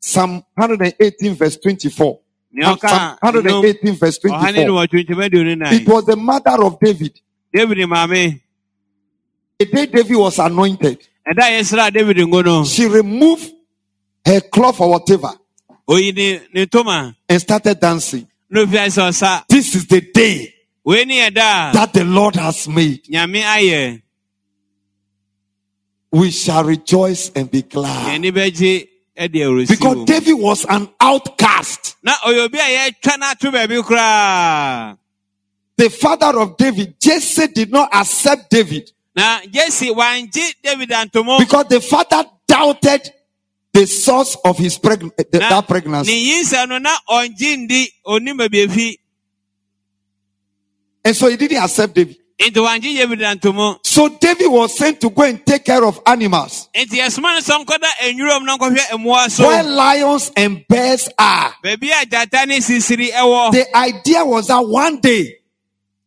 psalm 118 verse 24 psalm 118 verse 24 wɔ twontom aduonu it was the mother of david. David maame the day david was anointed ɛda a yɛsraa david ngo no she removed her cloth or whatever oyi ne ne ntoma and started dancing. Na ofia sɛ ɔsa this is the day wei ne yɛda that the lord has made we shall rejoice and be glad. Yɛni bɛgye de awurosi because david was an outcast. Na ɔyɛ obi a yɛtwa no ato baabi koraa the father of david jesse did not accept david. Jesse david because the father doubted the source of his preg- that pregnancy ne yinsa no na ɔngye ndi onim baabi efi and so he didn't accept david. Nti wangye david antomo so david was sent to go and take care of animals. Nti yɛsoma no sɛ nkɔda enwuram na nkɔhwɛ mmoa so where lions and bears are. Baabi a gyata ne sisiri ɛwɔ the idea was that one day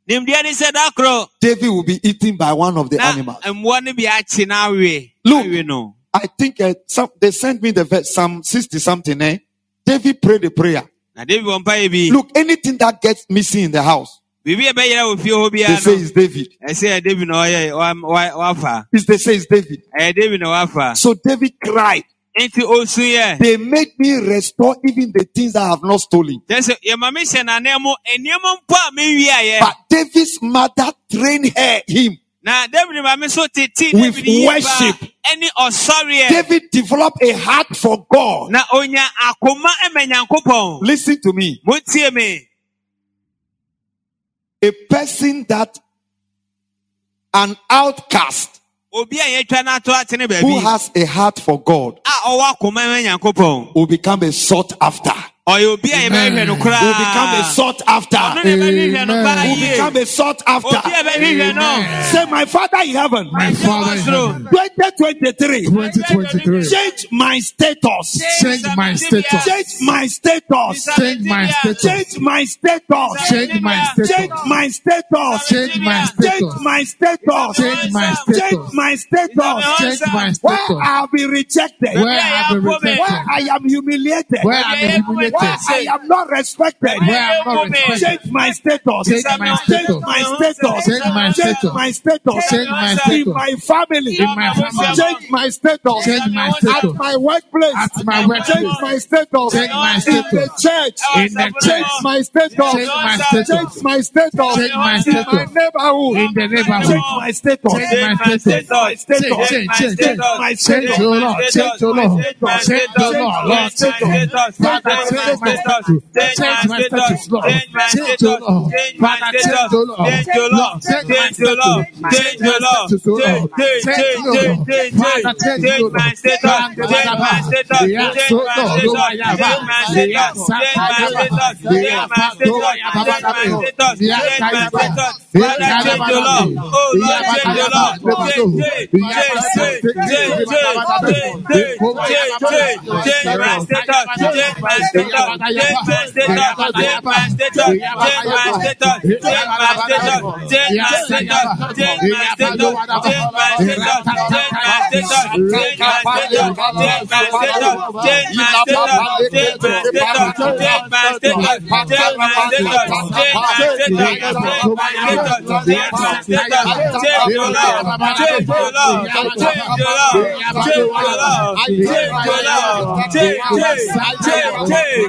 nimdeɛ ne sɛ da david will be eaten by one of the animals. mmoa no bi akye na awe Look. i think uh, some, they sent me the verse psalm 60 something eh? David prayed a prayer. Na david wɔ mpaeɛ bi look anything that gets missing in the house Bibi ebe yẹ wo fie hɔ bia no. They say it's David. Ɛsɛ yɛ David na ɔyɛ wafa. They say it's David. Ɛyɛ David na wafa. So David cried. Nti o sun yɛ. They make me restore even the things I have not stolen. Jẹ́sẹ̀ yẹ maa mi sẹ̀ n'anẹ́ mu ẹ̀nìyẹ́mọ̀ mpọ̀ a mi wí ayẹ. But David's mother trained her him. Na David maame so tete David yi ba. With worship. Ɛni ɔsɔre yɛ. David developed a heart for God. Na onya akoma ɛmɛ nyankopɔn. Lis ten to me. Mo tie mi. a person that an outcast who has a heart for God will become a sought after ɔyɛ obi a yɛbɛhwehwɛ no Will become a sought after. ɔno na yɛbɛhwehwɛ no paa Will become a sought after. Say, my Father in heaven, My Father in heaven, 2023, 2023, change my status. change my status. Change my status. Change my status. Change my status. Change my status. Change my status. Change my Change status. my status. Change my Change status. my status. Change my Where. I have been rejected. Where I have been Where rejected. I am humiliated. Where I'm humiliated. I am not respected. Where I'm not respected. Change my status. Change my Change status. my status. Change my status. my status. Change my In status. my family. In my family. Change my status. Change my At status. my workplace. At my workplace. Change my status. Change my In the status. church. In the Change my status. Change my status. Change my status. Change my In status. my neighborhood. In the neighborhood. Change my status. Change my status. Change my status. Change, change, change, change. my Change, status. oh Lord. Change, oh Lord. Change, oh Lord. Lord, change, oh Father, change change my status. Change my status, Lord. Change your Lord. law. change your law. Change my law. Change your law. Change your Lord. law. change your law. Change my law. Change my law. Change my law. Change my law. Change my law. Change my status. law. change your Change Oh, law. change your law. Change, change, change, change, change, change, change, change my law. Change my status. Change my status. Change my status. Change my status. Change my status. Change my status. Change my status. Change my status. Change my status. Change my status. Change my status. Change my status. Change my status. Change my status. Change my status. Change my status. Change my status. Change my status. Change your love. Change your love. Change your love. Change your love. Change your love. Change, change, change, change,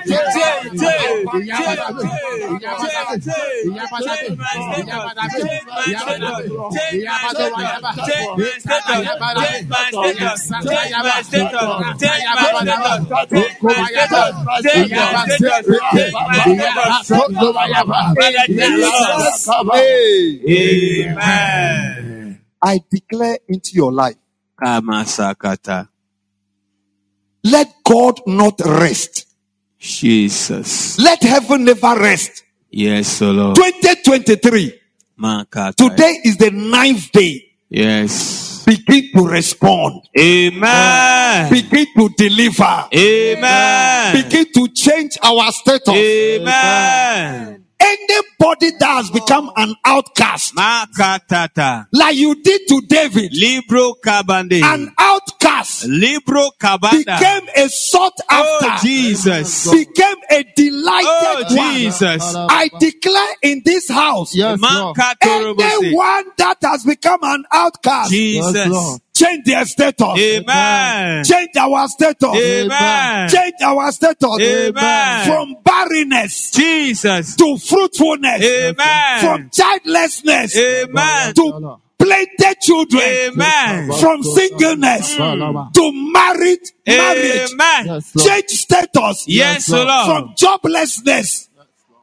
Amen. I declare into your life, let God not rest. Jesus. Let heaven never rest. Yes, O Lord. 2023. Makata. Today is the ninth day. Yes. Begin to respond. Amen. Begin to deliver. Amen. Begin to change our status. Amen. Anybody that has become an outcast, like you did to David, Libro kabande. an outcast Libro kabanda. became a sought Oh, after, Jesus. became a Oh, delighted one. Jesus. I declare in this house, Yes, Lord. Anyone that has become an outcast, Jesus. Lord. Change their status. Amen. Change our status. Amen. Change our status. Amen. From barrenness Jesus. to fruitfulness. Amen. From childlessness Amen. to planted children. Amen. From singleness to married marriage. Amen. Change status. Yes, Lord. From joblessness.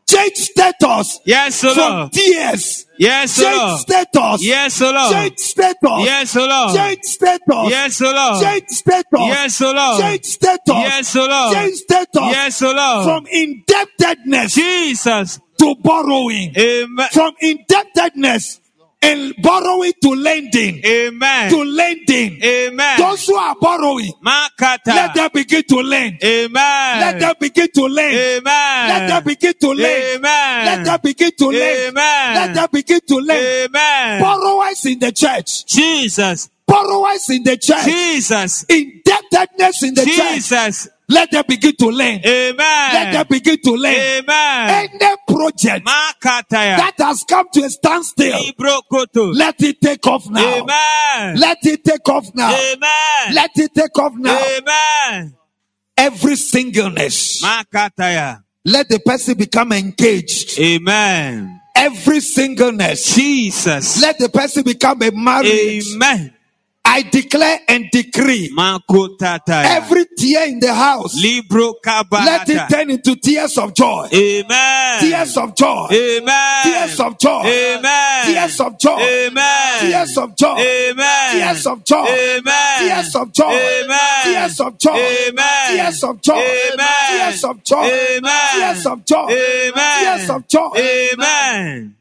Change status. Yes, O From Lord. tears. Yes, O Change status. Yes, Lord. Change status. Yes, Lord. Change status. Yes, Lord. Change status. Yes, Lord. Change status. Yes, Lord. Change status. Yes, Lord. From indebtedness Jesus. to borrowing. Amen. From indebtedness and borrowing to lending. Amen. To lending. Amen. Those who are borrowing, Makata. let them begin to lend. Amen. Let them begin to lend. Amen. Let them begin to lend. Amen. Let them begin to lend. Amen. Let them begin to lend. Amen. Borrowers in the church. Jesus. Borrowers in the church. Jesus. Indebtedness in the church. Jesus. Let them begin to learn. Amen. Let them begin to learn. Amen. Any project Makataya. that has come to a standstill, Librokoto. let it take off now. Amen. Let it take off now. Amen. Let it take off now. Amen. Every singleness, Makataya. let the person become engaged. Amen. Every singleness, Jesus. let the person become a marriage. Amen. I declare and decree every tear in the house, let it turn into tears of joy. Amen. Tears of joy. Amen. Tears of joy. Amen. Tears of joy. Amen. Tears of joy. Amen. Tears of joy. Amen. Tears of joy. Amen. Tears of joy. Amen. Tears of joy. Amen. Tears of joy. Amen. Tears of joy. Amen. Tears of joy. Amen.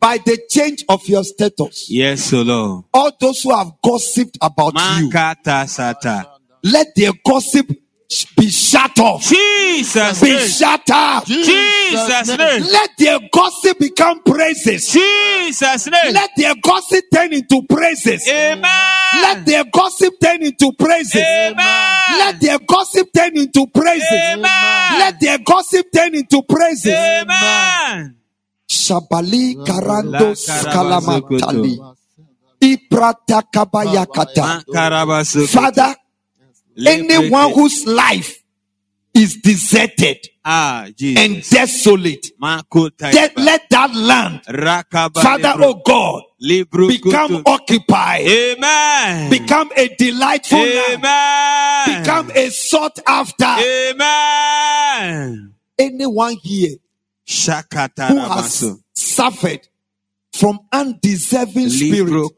By the change of your status, Yes, O Lord. all those who have gossiped about you, Makata sata. let their gossip be shut off. Jesus. Be name. shut up. Jesus. name. Let their gossip become praises. Jesus. name. Let their gossip turn into praises. Amen. Let their gossip turn into praises. Amen. Let their gossip turn into praises. Amen. Let their gossip turn into praises. Amen. Shabali karando skalamatali. Iprata kabayakata. Makarabasu. Father, anyone whose life is deserted ah and desolate, Makota. let, that land. Father, oh God, become occupied, Amen. become a delightful land, Amen. become a sought after. Amen. Anyone here who has suffered from undeserving spirit,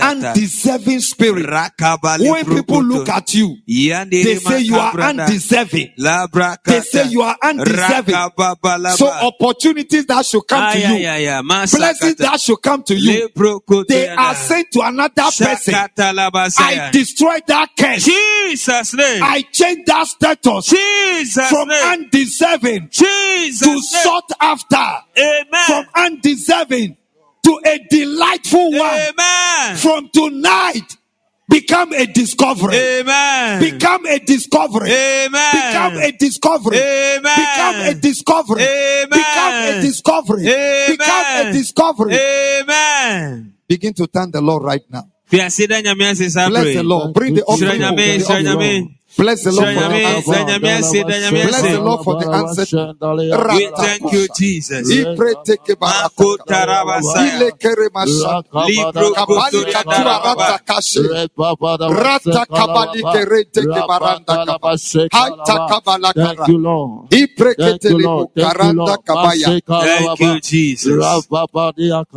undeserving spirit. When people look at you, they say you are undeserving. They say you are undeserving. So opportunities that should come to you, yeah, yeah. blessings that should come to you, they are sent to another person. I destroy that curse. Jesus name. I change that status Jesus from name. undeserving Jesus to name. sought after, Amen. from undeserving to a delightful one. Amen. From tonight, become a discovery. Amen. Become a discovery. Amen. Become a discovery. Amen. Become a discovery. Amen. Become a discovery. Become a Amen. discovery. Amen. Begin to thank the Lord right now. Fiase da nyame Bless the Lord. Bring the offering. Bless the Lord for the answer. Bless the Lord for the answer. We thank you, Jesus. Pray take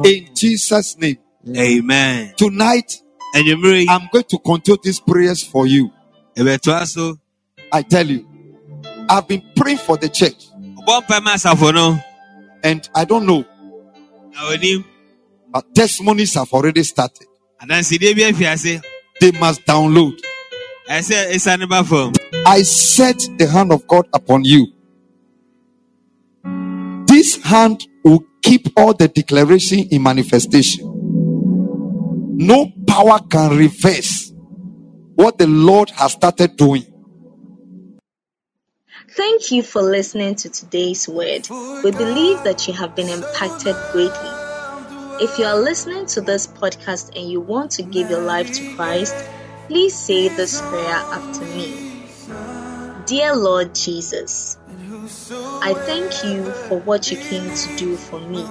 In Jesus' name. Amen. Tonight, I'm going to continue these prayers for you. I tell you, I've been praying for the church, Ọbọ mpa ma asafo no. and I don't know, but testimonies have already started. Adansidie bi afi ase. They must download. Ɛsɛ esa ne ba fam. I set the hand of God upon you. This hand will keep all the declaration in manifestation. No power can reverse what the Lord has started doing. Thank you for listening to today's word. We believe that you have been impacted greatly. If you are listening to this podcast and you want to give your life to Christ, please say this prayer after me. Dear Lord Jesus, I thank you for what you came to do for me.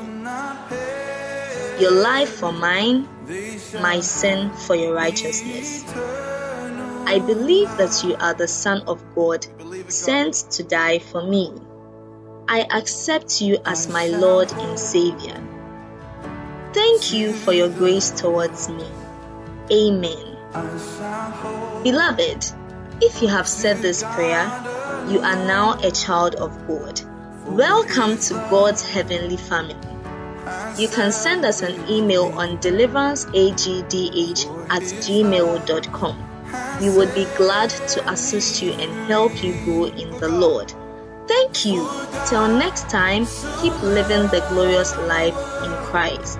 Your life for mine, my sin for your righteousness. I believe that you are the Son of God, sent to die for me. I accept you as my Lord and Savior. Thank you for your grace towards me. Amen. Beloved, if you have said this prayer, you are now a child of God. Welcome to God's heavenly family. You can send us an email on deliveranceagdh at gmail.com. We would be glad to assist you and help you grow in the Lord. Thank you. Till next time, keep living the glorious life in Christ.